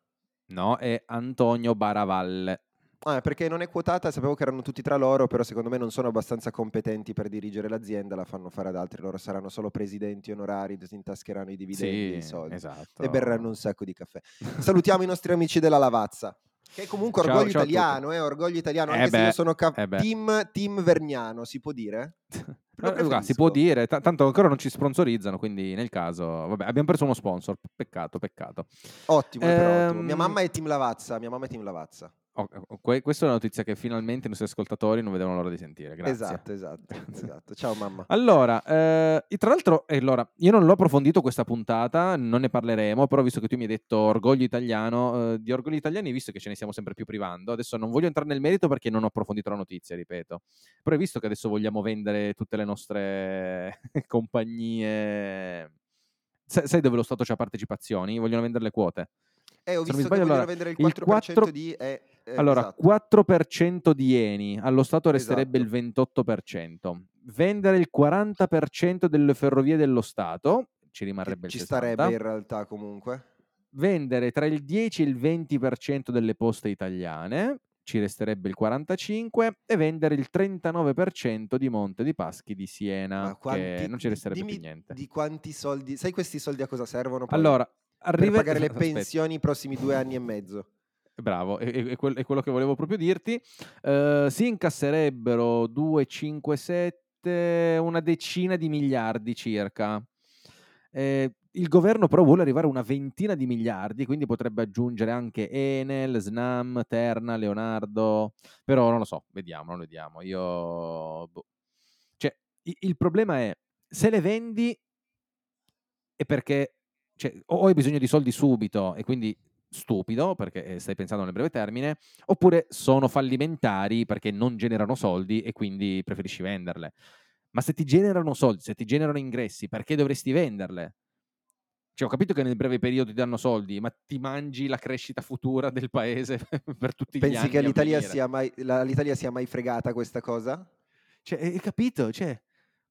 No, è Antonio Baravalle. Ah, perché non è quotata, sapevo che erano tutti tra loro, però secondo me non sono abbastanza competenti per dirigere l'azienda, la fanno fare ad altri, loro saranno solo presidenti onorari, si intascheranno i dividendi, i Sì, soldi esatto. e berranno un sacco di caffè. Salutiamo i nostri amici della Lavazza. Che è comunque Ciao- orgoglio ciao italiano, eh, orgoglio italiano, Eh anche se beh, io sono ca- eh team, team Vergnano, si può dire? (laughs) Lo Eh, si può dire, ta- tanto ancora non ci sponsorizzano, quindi nel caso, vabbè, abbiamo perso uno sponsor, peccato, peccato. Ottimo, è però ottimo. Mia Ehm, mamma è team Lavazza, mia mamma è team Lavazza. Oh, que- questa è una notizia che finalmente i nostri ascoltatori non vedevano l'ora di sentire, grazie. Esatto, esatto, esatto. Ciao mamma. (laughs) Allora, eh, tra l'altro, eh, allora, io non l'ho approfondito questa puntata, non ne parleremo, però visto che tu mi hai detto orgoglio italiano, eh, di orgoglio italiani, visto che ce ne stiamo sempre più privando, adesso non voglio entrare nel merito perché non ho approfondito la notizia, ripeto, però hai visto che adesso vogliamo vendere tutte le nostre (laughs) compagnie, sai, sai dove lo Stato c'ha partecipazioni? Vogliono vendere le quote. Eh, ho Se visto che sbaglio, vogliono allora, vendere il il 4% 4 di... eh, eh, Allora, esatto. 4% di Eni, allo Stato resterebbe Esatto. il 28%. Vendere il 40% delle ferrovie dello Stato, ci Che rimarrebbe ci il 60%. starebbe in realtà comunque. Vendere tra il 10 e il 20% delle poste italiane, ci resterebbe il 45%, e vendere il 39% di Monte di Paschi di Siena, Ma quanti, che non ci resterebbe dimmi più niente. Di quanti soldi... Sai questi soldi a cosa servono poi? Allora, per arriva... pagare le (laughs) pensioni i prossimi due anni e mezzo. Bravo, è, è- è quel- è quello che volevo proprio dirti. Eh, si incasserebbero 2, 5, 7, una decina di miliardi circa. Eh, il governo però vuole arrivare a una ventina di miliardi, quindi potrebbe aggiungere anche Enel, Snam, Terna, Leonardo, però non lo so, vediamo, non vediamo. Io... boh. Cioè, il problema è, se le vendi è perché cioè, o hai bisogno di soldi subito e quindi stupido perché eh, stai pensando nel breve termine, oppure sono fallimentari perché non generano soldi e quindi preferisci venderle. Ma se ti generano soldi, se ti generano ingressi, perché dovresti venderle? Cioè, ho capito che nel breve periodo ti danno soldi, ma ti mangi la crescita futura del paese (laughs) per tutti Pensi gli anni. Pensi che l'Italia sia, mai, la, l'Italia sia mai fregata questa cosa? Cioè, hai capito? Cioè,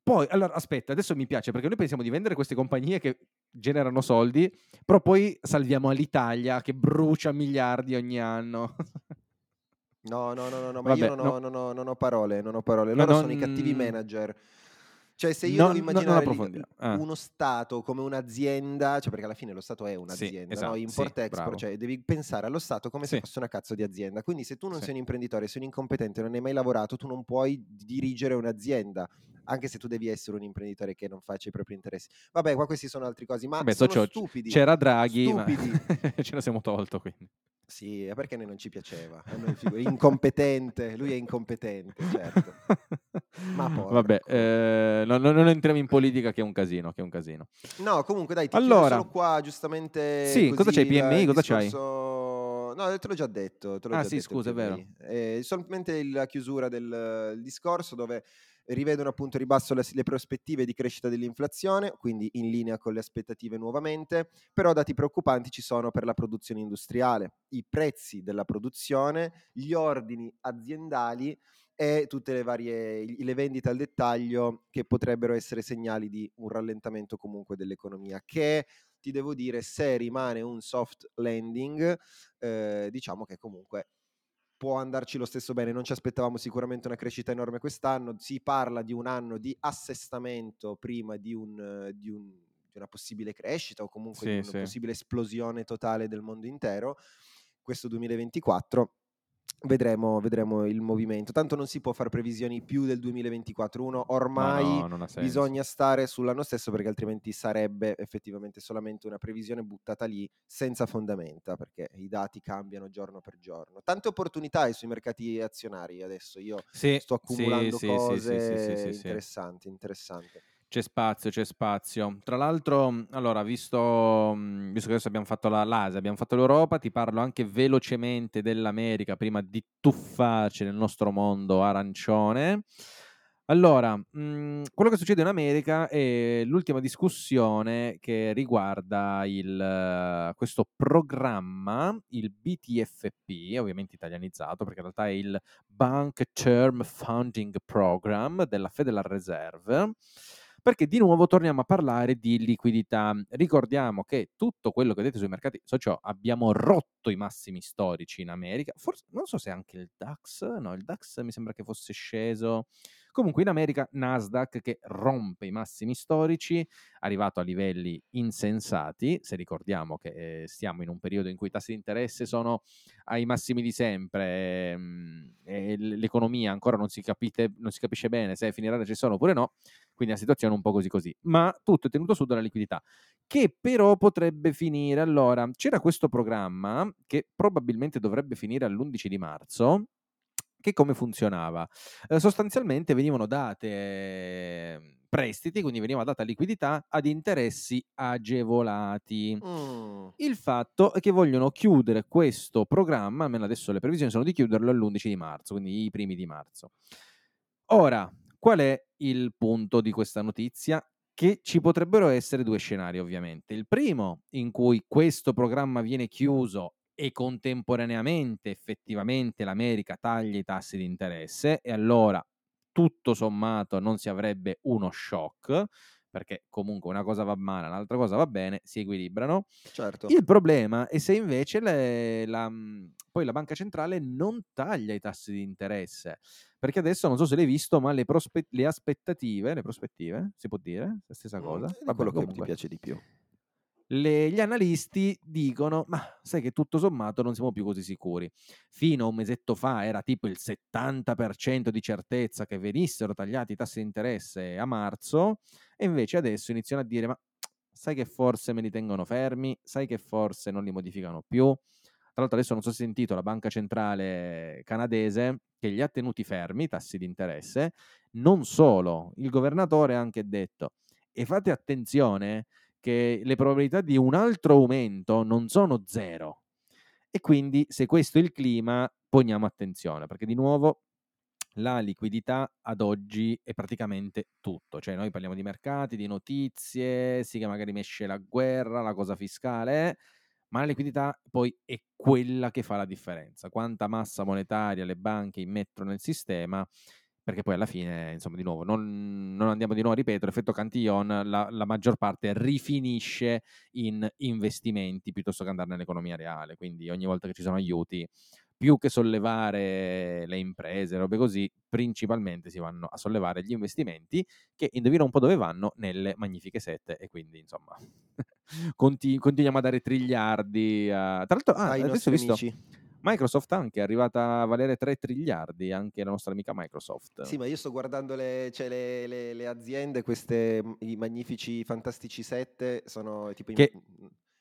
poi, allora, aspetta, adesso mi piace perché noi pensiamo di vendere queste compagnie che generano soldi, però poi salviamo all'Italia che brucia miliardi ogni anno. No, no, no, no, no ma Vabbè, io non, no. Ho, non, ho, non, ho, parole, non ho parole. Loro no, sono i cattivi manager. Cioè, se io no, devo immaginare ah. uno Stato come un'azienda, cioè perché alla fine lo Stato è un'azienda, sì, esatto, no? import-export, sì, cioè devi pensare allo Stato come sì. se fosse una cazzo di azienda. Quindi se tu non sei un imprenditore, sei un incompetente, non hai mai lavorato, tu non puoi dirigere un'azienda anche se tu devi essere un imprenditore che non faccia i propri interessi. Vabbè, qua questi sono altri cose, ma Vabbè, sono so, stupidi. C'era Draghi, stupidi. (laughs) ce la siamo tolto quindi. Sì, è perché a noi non ci piaceva. È incompetente, lui è incompetente, certo. Ma (laughs) porco. Vabbè, eh, non, non, entriamo in politica che è un casino, che è un casino. No, comunque dai, ti allora, solo qua giustamente Sì, cosa c'hai PMI? Cosa discorso... c'hai? No, te l'ho già detto. Te l'ho ah già sì, detto scusa, è vero. Eh, solamente la chiusura del discorso dove rivedono appunto ribasso le, le, prospettive di crescita dell'inflazione, quindi in linea con le aspettative nuovamente, però dati preoccupanti ci sono per la produzione industriale, i prezzi della produzione, gli ordini aziendali e tutte le varie le vendite al dettaglio che potrebbero essere segnali di un rallentamento comunque dell'economia che ti devo dire se rimane un soft landing eh, diciamo che comunque può andarci lo stesso bene. Non ci aspettavamo sicuramente una crescita enorme quest'anno. Si parla di un anno di assestamento prima di, un, di, un, di una possibile crescita o comunque sì, di una sì. possibile esplosione totale del mondo intero. Questo 2024 Vedremo, vedremo, il movimento. Tanto non si può fare previsioni più del 2024. Uno ormai no, no, bisogna stare sull'anno stesso perché altrimenti sarebbe effettivamente solamente una previsione buttata lì senza fondamenta perché i dati cambiano giorno per giorno. Tante opportunità sui mercati azionari adesso. Io sì, sto accumulando sì, cose sì, interessanti, interessanti. C'è spazio, c'è spazio. Tra l'altro, allora, visto, mhmm, visto che adesso abbiamo fatto la, l'Asia, abbiamo fatto l'Europa, ti parlo anche velocemente dell'America prima di tuffarci nel nostro mondo arancione. Allora, mh, mhmm, quello che succede in America è l'ultima discussione che riguarda il, questo programma, il BTFP, ovviamente italianizzato perché in realtà è il Bank Term Funding Program della Federal Reserve perché di nuovo torniamo a parlare di liquidità. Ricordiamo che tutto quello che vedete sui mercati social abbiamo rotto i massimi storici in America, forse non so se anche il DAX, no, il DAX mi sembra che fosse sceso. Comunque in America Nasdaq che rompe i massimi storici, arrivato a livelli insensati, se ricordiamo che eh, stiamo in un periodo in cui i tassi di interesse sono ai massimi di sempre ehm, e l'economia ancora non si, capite, non si capisce bene se finirà la recessione oppure no, quindi la situazione è un po' così così, ma tutto è tenuto su dalla liquidità, che però potrebbe finire. Allora, c'era questo programma che probabilmente dovrebbe finire all'11 di marzo, che come funzionava? Eh, sostanzialmente venivano date eh, prestiti, quindi veniva data liquidità ad interessi agevolati. Mm. Il fatto è che vogliono chiudere questo programma, almeno adesso le previsioni sono di chiuderlo all'11 di marzo, quindi i primi di marzo. Ora, Qual è il punto di questa notizia? Che ci potrebbero essere due scenari, ovviamente. Il primo, in cui questo programma viene chiuso e contemporaneamente effettivamente l'America taglia i tassi di interesse e allora tutto sommato non si avrebbe uno shock perché comunque una cosa va male, l'altra cosa va bene, si equilibrano. Certo. Il problema è se invece le, la, mhmm, poi la banca centrale non taglia i tassi di interesse, perché adesso non so se l'hai visto, ma le, prospe- le aspettative, le prospettive, si può dire, la stessa cosa. Mm, quello che ti piace di più. Le, gli analisti dicono: Ma sai che tutto sommato non siamo più così sicuri. Fino a un mesetto fa era tipo il 70% di certezza che venissero tagliati i tassi di interesse a marzo, e invece adesso iniziano a dire: Ma sai che forse me li tengono fermi? Sai che forse non li modificano più? Tra l'altro, adesso non so se sentito la banca centrale canadese che li ha tenuti fermi i tassi di interesse. Non solo, il governatore ha anche detto: E fate attenzione che le probabilità di un altro aumento non sono zero. E quindi se questo è il clima, poniamo attenzione, perché di nuovo la liquidità ad oggi è praticamente tutto, cioè noi parliamo di mercati, di notizie, sì che magari mesce la guerra, la cosa fiscale, eh, ma la liquidità poi è quella che fa la differenza. Quanta massa monetaria le banche immettono nel sistema, perché poi alla fine, insomma, di nuovo, non, non andiamo di nuovo a ripetere, effetto Cantillon, la, la, maggior parte rifinisce in investimenti piuttosto che andare nell'economia reale, quindi ogni volta che ci sono aiuti, più che sollevare le imprese, robe così, principalmente si vanno a sollevare gli investimenti che indovino un po' dove vanno nelle magnifiche sette e quindi insomma (laughs) continu- continuiamo a dare triliardi a... Tra l'altro, ah, adesso ho visto... Amici. Microsoft anche è arrivata a valere 3 triliardi, anche la nostra amica Microsoft. Sì, ma io sto guardando le, cioè le, le, le aziende, queste, i magnifici, fantastici 7, sono tipo... Che...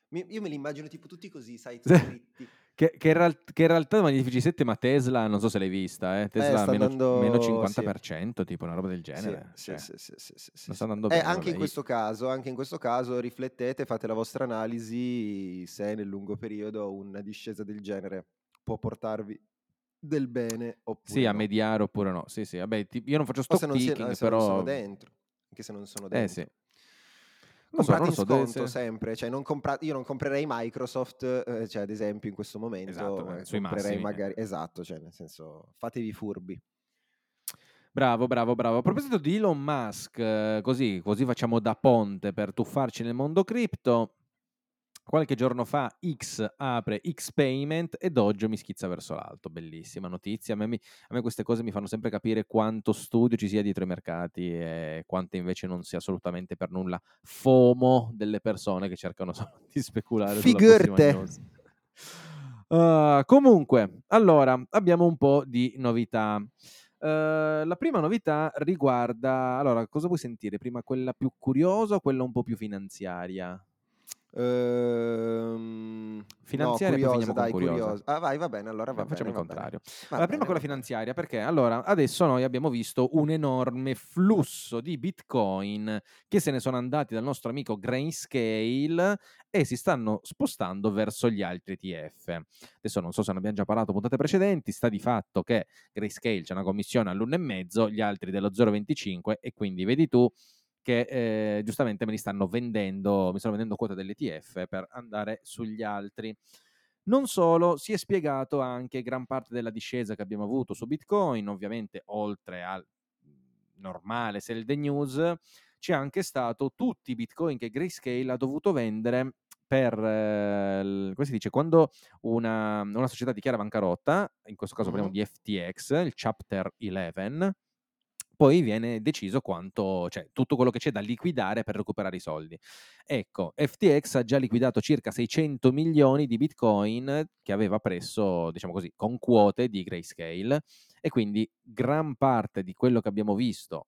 In... Io me li immagino tipo tutti così, sai, (laughs) tutti Che, che, in real- che, in realtà Magnifici 7, ma Tesla, non so se l'hai vista, eh? Tesla eh, meno, andando... meno, 50%, sì. tipo una roba del genere. Sì, cioè, sì, sì, sì, sì, eh, anche, in questo caso, anche in questo caso riflettete, fate la vostra analisi se nel lungo periodo una discesa del genere può portarvi del bene oppure Sì, no. a mediare oppure no. Sì, sì, vabbè, io non faccio stock se non picking, si, però... non sono dentro, anche se non sono dentro. Eh sì. Comprate so, in so, sconto sempre, cioè non compra- io non comprerei Microsoft, eh, cioè ad esempio in questo momento esatto, eh, comprerei magari esatto, cioè nel senso fatevi furbi. Bravo, bravo, bravo. A proposito di Elon Musk, eh, così, così facciamo da ponte per tuffarci nel mondo cripto. Qualche giorno fa X apre X Payment e Doggio mi schizza verso l'alto. Bellissima notizia. A me, a me, queste cose mi fanno sempre capire quanto studio ci sia dietro i mercati e quanto invece non sia assolutamente per nulla FOMO delle persone che cercano (laughs) solo di speculare Figurte. Uh, comunque, allora, abbiamo un po' di novità. Uh, la prima novità riguarda, allora, cosa vuoi sentire? Prima quella più curiosa o quella un po' più finanziaria? Ehm, finanziaria no, curiosa, dai, curiosa. Ah, vai, va bene, allora va Facciamo bene, il contrario. Va la prima quella finanziaria, perché allora adesso noi abbiamo visto un enorme flusso di Bitcoin che se ne sono andati dal nostro amico Grayscale e si stanno spostando verso gli altri ETF. Adesso non so se ne abbiamo già parlato puntate precedenti, sta di fatto che Grayscale c'è una commissione all'1,5, gli altri dello 0,25 e quindi vedi tu che eh, giustamente me li stanno vendendo, mi stanno vendendo quota dell'ETF per andare sugli altri. Non solo, si è spiegato anche gran parte della discesa che abbiamo avuto su Bitcoin, ovviamente oltre al normale sell the news, c'è anche stato tutti i Bitcoin che Grayscale ha dovuto vendere per, eh, come si dice, quando una, una, società dichiara bancarotta, in questo caso parliamo di FTX, il Chapter 11, poi viene deciso quanto, cioè tutto quello che c'è da liquidare per recuperare i soldi. Ecco, FTX ha già liquidato circa 600 milioni di Bitcoin che aveva preso, diciamo così, con quote di Grayscale e quindi gran parte di quello che abbiamo visto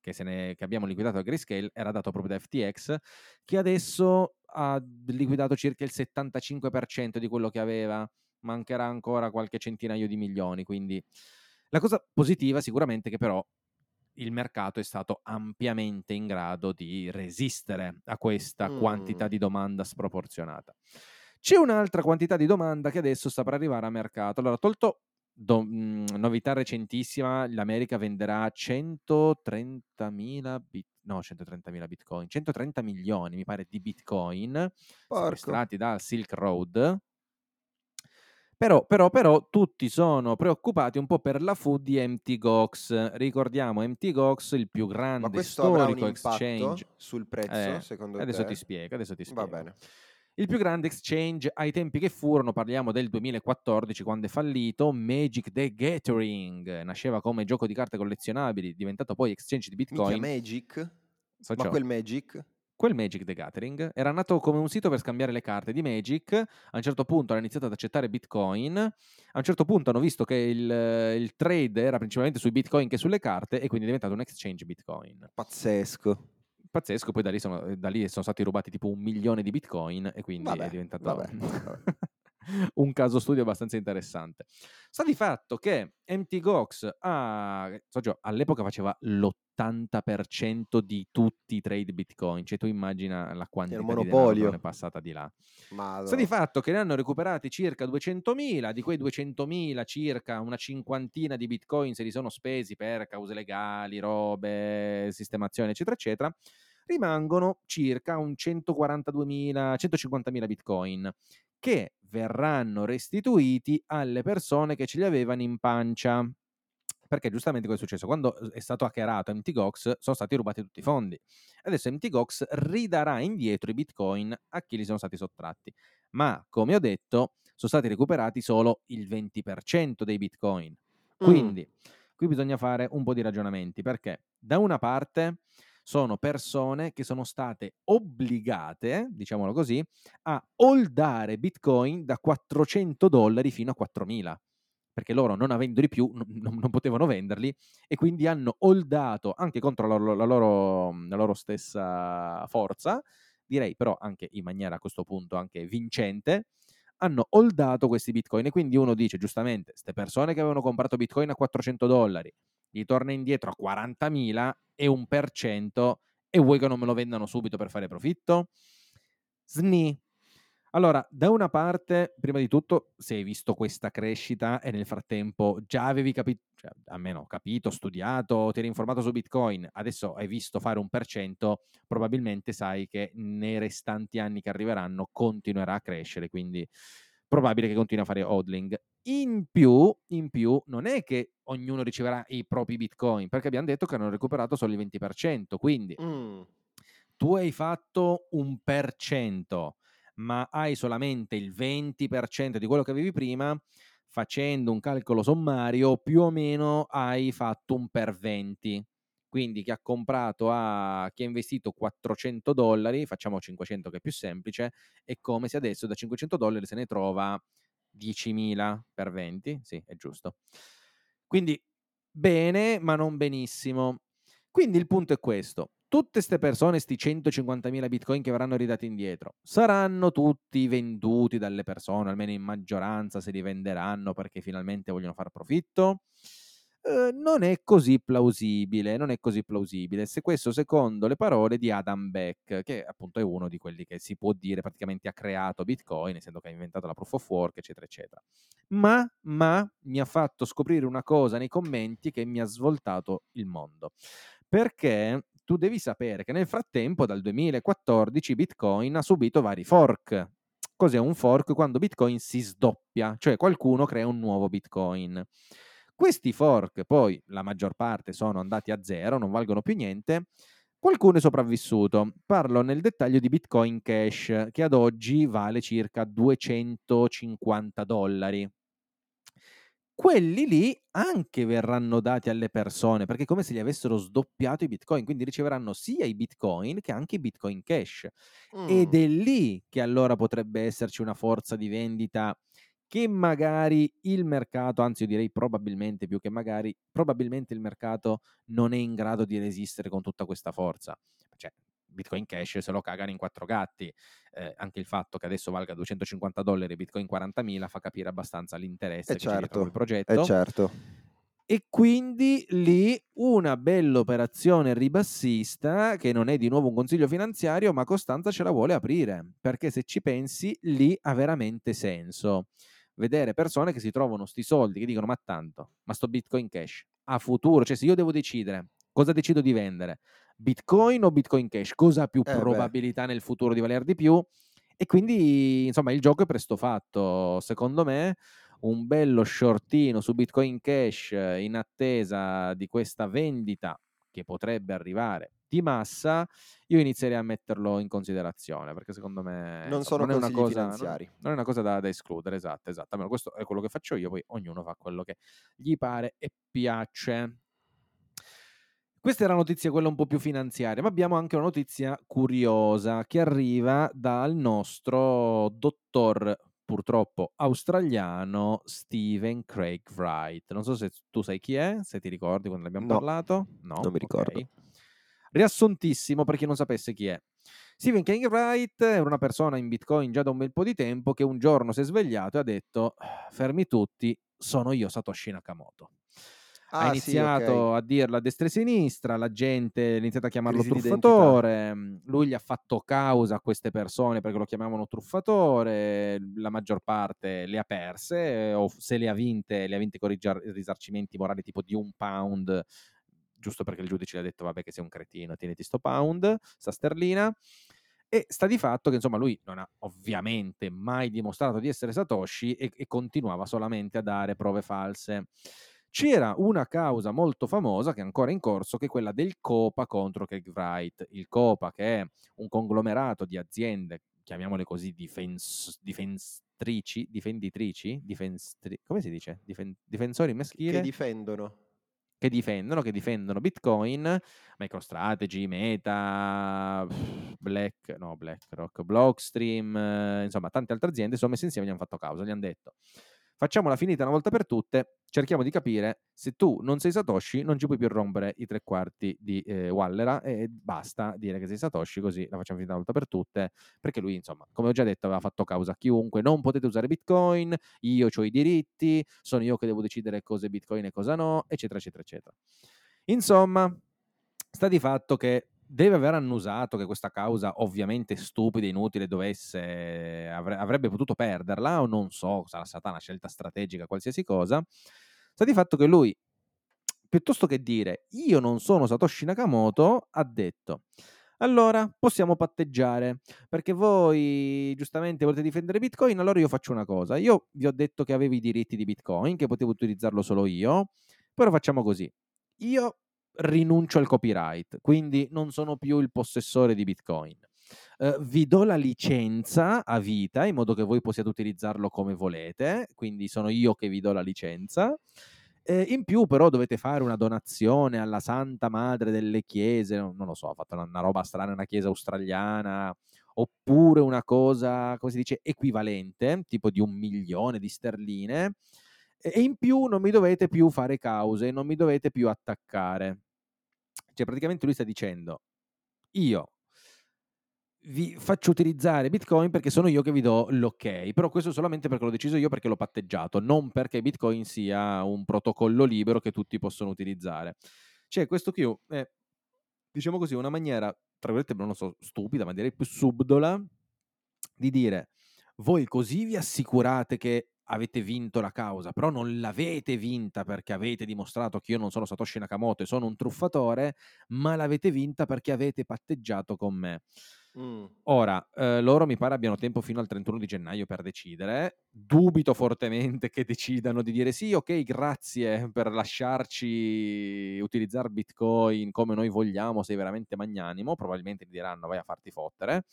che, ne, che abbiamo liquidato a Grayscale era dato proprio da FTX che adesso ha liquidato circa il 75% di quello che aveva, mancherà ancora qualche centinaio di milioni, quindi la cosa positiva sicuramente è che però il mercato è stato ampiamente in grado di resistere a questa mm. quantità di domanda sproporzionata. C'è un'altra quantità di domanda che adesso sta per arrivare a mercato. Allora, tolto do, mh, mm, novità recentissima, l'America venderà 130.000 bit, no, 130.000 bitcoin, 130 milioni, mi pare, di bitcoin sequestrati dal Silk Road però, però, però, tutti sono preoccupati un po' per la food di MT Gox. Ricordiamo MT Gox, il più grande storico exchange sul prezzo, eh, secondo adesso te? ti spiego, adesso ti spiego. Va bene. Il più grande exchange ai tempi che furono, parliamo del 2014 quando è fallito, Magic the Gathering. Nasceva come gioco di carte collezionabili, diventato poi exchange di Bitcoin. Minchia Magic? So Ma quel Magic? Quel Magic the Gathering era nato come un sito per scambiare le carte di Magic, a un certo punto hanno iniziato ad accettare Bitcoin, a un certo punto hanno visto che il, il trade era principalmente sui Bitcoin che sulle carte e quindi è diventato un exchange Bitcoin. Pazzesco. Pazzesco, poi da lì, sono, da lì sono stati rubati tipo un milione di Bitcoin e quindi vabbè, è diventato... Vabbè, (laughs) vabbè. Un caso studio abbastanza interessante. Sta di fatto che MT Gox ha, all'epoca faceva l'80% di tutti i trade Bitcoin, cioè tu immagina la quantità di denaro che è passata di là. Madonna. Sta di fatto che ne hanno recuperati circa 200.000, di quei 200.000 circa una cinquantina di Bitcoin se li sono spesi per cause legali, robe, sistemazione, eccetera, eccetera rimangono circa un 142.000, 150.000 bitcoin che verranno restituiti alle persone che ce li avevano in pancia. Perché giustamente cosa è successo? Quando è stato hackerato MTGOX sono stati rubati tutti i fondi. Adesso MTGOX ridarà indietro i bitcoin a chi li sono stati sottratti. Ma, come ho detto, sono stati recuperati solo il 20% dei bitcoin. Quindi, mm. qui bisogna fare un po' di ragionamenti, perché da una parte sono persone che sono state obbligate, diciamolo così, a holdare Bitcoin da 400 dollari fino a 4000 perché loro non avendoli più non, non, potevano venderli e quindi hanno holdato anche contro la la, loro, la loro, stessa forza, direi però anche in maniera a questo punto anche vincente, hanno holdato questi bitcoin. E quindi uno dice giustamente, queste persone che avevano comprato bitcoin a 400 dollari, gli torna indietro a 40.000 e un per cento e vuoi che non me lo vendano subito per fare profitto? Sni. Allora, da una parte, prima di tutto, se hai visto questa crescita e nel frattempo già avevi capito, cioè, almeno capito, studiato, ti eri informato su Bitcoin, adesso hai visto fare un per cento, probabilmente sai che nei restanti anni che arriveranno continuerà a crescere, quindi probabile che continui a fare hodling. In più, in più, non è che ognuno riceverà i propri bitcoin, perché abbiamo detto che hanno recuperato solo il 20%, quindi mm. tu hai fatto un per cento, ma hai solamente il 20% di quello che avevi prima, facendo un calcolo sommario, più o meno hai fatto un per 20. Quindi chi ha comprato a chi ha investito 400 dollari, facciamo 500 che è più semplice, è come se adesso da 500 dollari se ne trova 10.000 per 20, sì, è giusto. Quindi bene, ma non benissimo. Quindi il punto è questo. Tutte queste persone, questi 150.000 bitcoin che verranno ridati indietro, saranno tutti venduti dalle persone, almeno in maggioranza se li venderanno perché finalmente vogliono far profitto? Uhm, non è così plausibile, non è così plausibile. Se questo secondo le parole di Adam Beck, che appunto è uno di quelli che si può dire praticamente ha creato Bitcoin, essendo che ha inventato la proof of work, eccetera, eccetera. Ma, ma mi ha fatto scoprire una cosa nei commenti che mi ha svoltato il mondo. Perché tu devi sapere che nel frattempo, dal 2014, Bitcoin ha subito vari fork. Cos'è un fork? Quando Bitcoin si sdoppia, cioè qualcuno crea un nuovo Bitcoin. Questi fork poi la maggior parte sono andati a zero, non valgono più niente. Qualcuno è sopravvissuto. Parlo nel dettaglio di Bitcoin Cash, che ad oggi vale circa 250 dollari. Quelli lì anche verranno dati alle persone, perché è come se gli avessero sdoppiato i bitcoin, quindi riceveranno sia i bitcoin che anche i bitcoin cash. Mm. Ed è lì che allora potrebbe esserci una forza di vendita che magari il mercato, anzi io direi probabilmente più che magari, probabilmente il mercato non è in grado di resistere con tutta questa forza. Cioè, Bitcoin Cash se lo cagano in quattro gatti. Eh, anche il fatto che adesso valga 250 dollari Bitcoin 40.000 fa capire abbastanza l'interesse eh che certo, c'è il progetto. Eh certo. E quindi lì una bella operazione ribassista, che non è di nuovo un consiglio finanziario, ma Costanza ce la vuole aprire, perché se ci pensi lì ha veramente senso vedere persone che si trovano sti soldi, che dicono ma tanto, ma sto Bitcoin Cash, a futuro, cioè se io devo decidere cosa decido di vendere, Bitcoin o Bitcoin Cash, cosa ha più eh probabilità beh. nel futuro di valere di più? E quindi, insomma, il gioco è presto fatto. Secondo me, un bello shortino su Bitcoin Cash in attesa di questa vendita che potrebbe arrivare di massa, io inizierei a metterlo in considerazione perché secondo me non sono non è una cosa, finanziari. Non, non, è una cosa da, da escludere, esatto, esatto. Almeno questo è quello che faccio io, poi ognuno fa quello che gli pare e piace. Questa era la notizia quella un po' più finanziaria, ma abbiamo anche una notizia curiosa che arriva dal nostro dottor purtroppo australiano Stephen Craig Wright. Non so se tu sai chi è, se ti ricordi quando abbiamo no, parlato. No, non mi ricordo. Okay riassuntissimo per chi non sapesse chi è. Stephen King Wright era una persona in Bitcoin già da un bel po' di tempo che un giorno si è svegliato e ha detto fermi tutti, sono io Satoshi Nakamoto. Ah, ha sì, iniziato ok. a dirlo a destra e a sinistra, la gente ha iniziato a chiamarlo Crisi truffatore, mm, lui gli ha fatto causa a queste persone perché lo chiamavano truffatore, la maggior parte le ha perse o se le ha vinte, le ha vinte con risarcimenti morali tipo di un pound, giusto perché il giudice gli ha detto vabbè che sei un cretino, tieniti sto pound, sta sterlina. E sta di fatto che insomma lui non ha ovviamente mai dimostrato di essere Satoshi e, e continuava solamente a dare prove false. C'era una causa molto famosa che è ancora in corso, che è quella del COPA contro Craig Wright. Il COPA, che è un conglomerato di aziende, chiamiamole così, difens- difenstrici, difenditrici, difenstri- come si dice? Difen- difensori maschili Che difendono. Che difendono, che difendono Bitcoin, MicroStrategy, Meta, Black, no, BlackRock, Blockstream, eh, insomma, tante altre aziende sono messe insieme e gli hanno fatto causa, gli hanno detto facciamola finita una volta per tutte, cerchiamo di capire se tu non sei Satoshi, non ci puoi più rompere i tre quarti di eh, Wallera e basta dire che sei Satoshi, così la facciamo finita una volta per tutte, perché lui, insomma, come ho già detto, aveva fatto causa a chiunque, non potete usare Bitcoin, io ho i diritti, sono io che devo decidere cosa è Bitcoin e cosa no, eccetera, eccetera, eccetera. Insomma, sta di fatto che deve aver annusato che questa causa ovviamente stupida, inutile, dovesse, avre- avrebbe potuto perderla o non so, sarà stata una scelta strategica, qualsiasi cosa. Sta di fatto che lui, piuttosto che dire io non sono Satoshi Nakamoto, ha detto allora possiamo patteggiare perché voi giustamente volete difendere Bitcoin, allora io faccio una cosa. Io vi ho detto che avevo i diritti di Bitcoin, che potevo utilizzarlo solo io, però facciamo così. Io rinuncio al copyright, quindi non sono più il possessore di Bitcoin. Uh, vi do la licenza a vita in modo che voi possiate utilizzarlo come volete, quindi sono io che vi do la licenza. Eh, in più, però, dovete fare una donazione alla Santa Madre delle Chiese, non, lo so, ha fatto una, una, roba strana, una chiesa australiana, oppure una cosa, come si dice, equivalente, tipo di un milione di sterline. E in più non mi dovete più fare cause, non mi dovete più attaccare. Cioè, praticamente lui sta dicendo, io vi faccio utilizzare Bitcoin perché sono io che vi do l'ok, però questo solamente perché l'ho deciso io perché l'ho patteggiato, non perché Bitcoin sia un protocollo libero che tutti possono utilizzare. Cioè, questo qui è, diciamo così, una maniera, tra virgolette, non so, stupida, ma direi più subdola, di dire, voi così vi assicurate che avete vinto la causa, però non l'avete vinta perché avete dimostrato che io non sono Satoshi Nakamoto e sono un truffatore, ma l'avete vinta perché avete patteggiato con me. Mm. Ora, eh, loro mi pare abbiano tempo fino al 31 di gennaio per decidere. Dubito fortemente che decidano di dire sì, ok, grazie per lasciarci utilizzare Bitcoin come noi vogliamo, sei veramente magnanimo. Probabilmente diranno vai a farti fottere.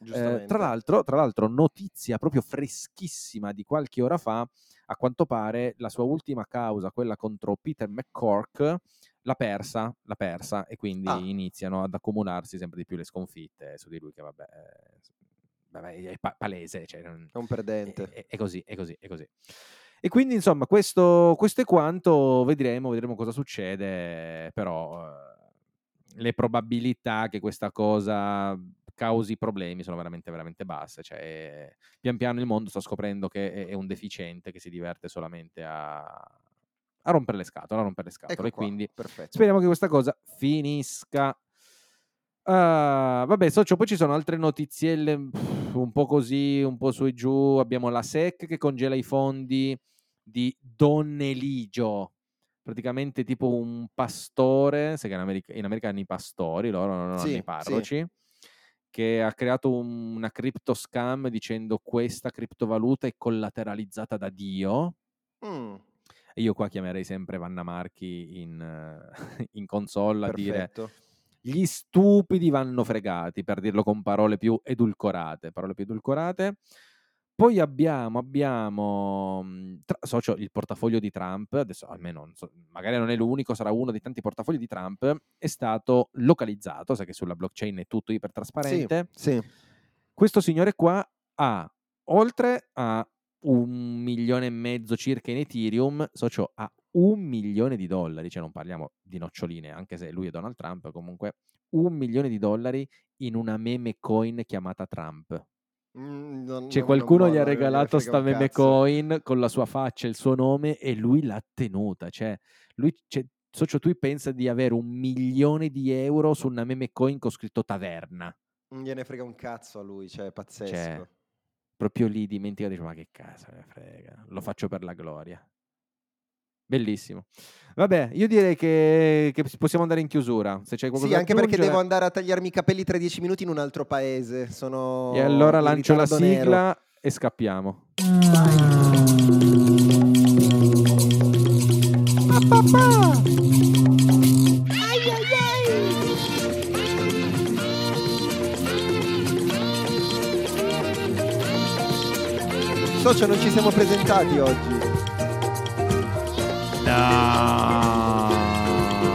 Eh, tra, l'altro, tra l'altro, notizia proprio freschissima di qualche ora fa, a quanto pare la sua ultima causa, quella contro Peter McCork, l'ha persa, l'ha persa e quindi ah. iniziano ad accumularsi sempre di più le sconfitte su di lui che vabbè, vabbè è pa- palese, cioè, è un perdente. È, è, così, è così, è così. E quindi insomma questo, questo è quanto, vedremo, vedremo cosa succede, però eh, le probabilità che questa cosa causi problemi sono veramente, veramente basse. Cioè, pian piano il mondo sta scoprendo che è, è un deficiente che si diverte solamente a, a rompere le scatole, a rompere le scatole. Ecco e quindi perfetto. speriamo che questa cosa finisca. Uh, vabbè, socio, poi ci sono altre notizielle un po' così, un po' su e giù. Abbiamo la SEC che congela i fondi di Don Eligio, praticamente tipo un pastore, che in America, in America hanno i pastori, loro non sì, hanno i parroci, sì. Che ha creato un, una crypto scam dicendo questa criptovaluta è collateralizzata da Dio. Mm. E io qua chiamerei sempre Vanna Marchi in, (laughs) in console a Perfetto. dire gli stupidi vanno fregati, per dirlo con parole più edulcorate. Parole più edulcorate. Poi abbiamo, abbiamo mhmm, tra, socio, il portafoglio di Trump, adesso almeno so, magari non è l'unico, sarà uno dei tanti portafogli di Trump, è stato localizzato, sai che sulla blockchain è tutto ipertrasparente. Sì, sì. Questo signore qua ha, oltre a un milione e mezzo circa in Ethereum, socio ha un milione di dollari, cioè non parliamo di noccioline, anche se lui è Donald Trump, comunque un milione di dollari in una meme coin chiamata Trump. Mm, non- Cioè non- qualcuno non gli ha regalato sta meme coin con la sua faccia e il suo nome e lui l'ha tenuta. Cioè, lui, cioè, socio tu pensa di avere un milione di euro su una meme coin con scritto taverna. Non gliene frega un cazzo a lui, cioè è pazzesco. Cioè, proprio lì dimentica, dice ma che cazzo me frega, lo faccio per la gloria. Bellissimo. Vabbè, io direi che, che possiamo andare in chiusura. Se c'è qualcosa Sì, anche perché devo andare a tagliarmi i capelli tra dieci minuti in un altro paese. Sono E allora lancio la ritardo nero. sigla e scappiamo. Socio, non ci siamo presentati oggi. No.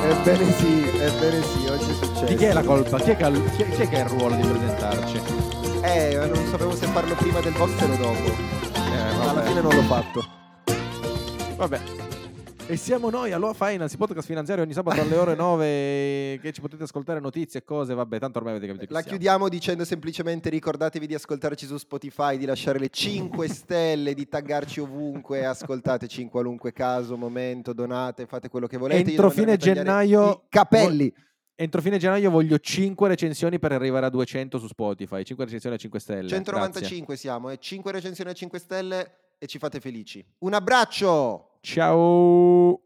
Ebbene sì, ebbene sì, oggi è successo. Di chi è la colpa? Chi è che ha, chi è- chi è che ha il ruolo di presentarci? Eh, non sapevo se farlo prima del box o dopo. Eh, Alla fine non l'ho fatto. Vabbè. E siamo noi, Aloha Finance, podcast finanziario ogni sabato alle ore (laughs) 9 che ci potete ascoltare notizie e cose, vabbè, tanto ormai avete capito chi La siamo. chiudiamo dicendo semplicemente ricordatevi di ascoltarci su Spotify, di lasciare le 5 (laughs) stelle, di taggarci ovunque, ascoltateci in qualunque caso, momento, donate, fate quello che volete. Entro fine gennaio capelli. Entro fine gennaio voglio 5 recensioni per arrivare a 200 su Spotify, 5 recensioni a 5 stelle. 195 siamo, e 5 recensioni a 5 stelle e ci fate felici. Un abbraccio! Grazie. Ciao.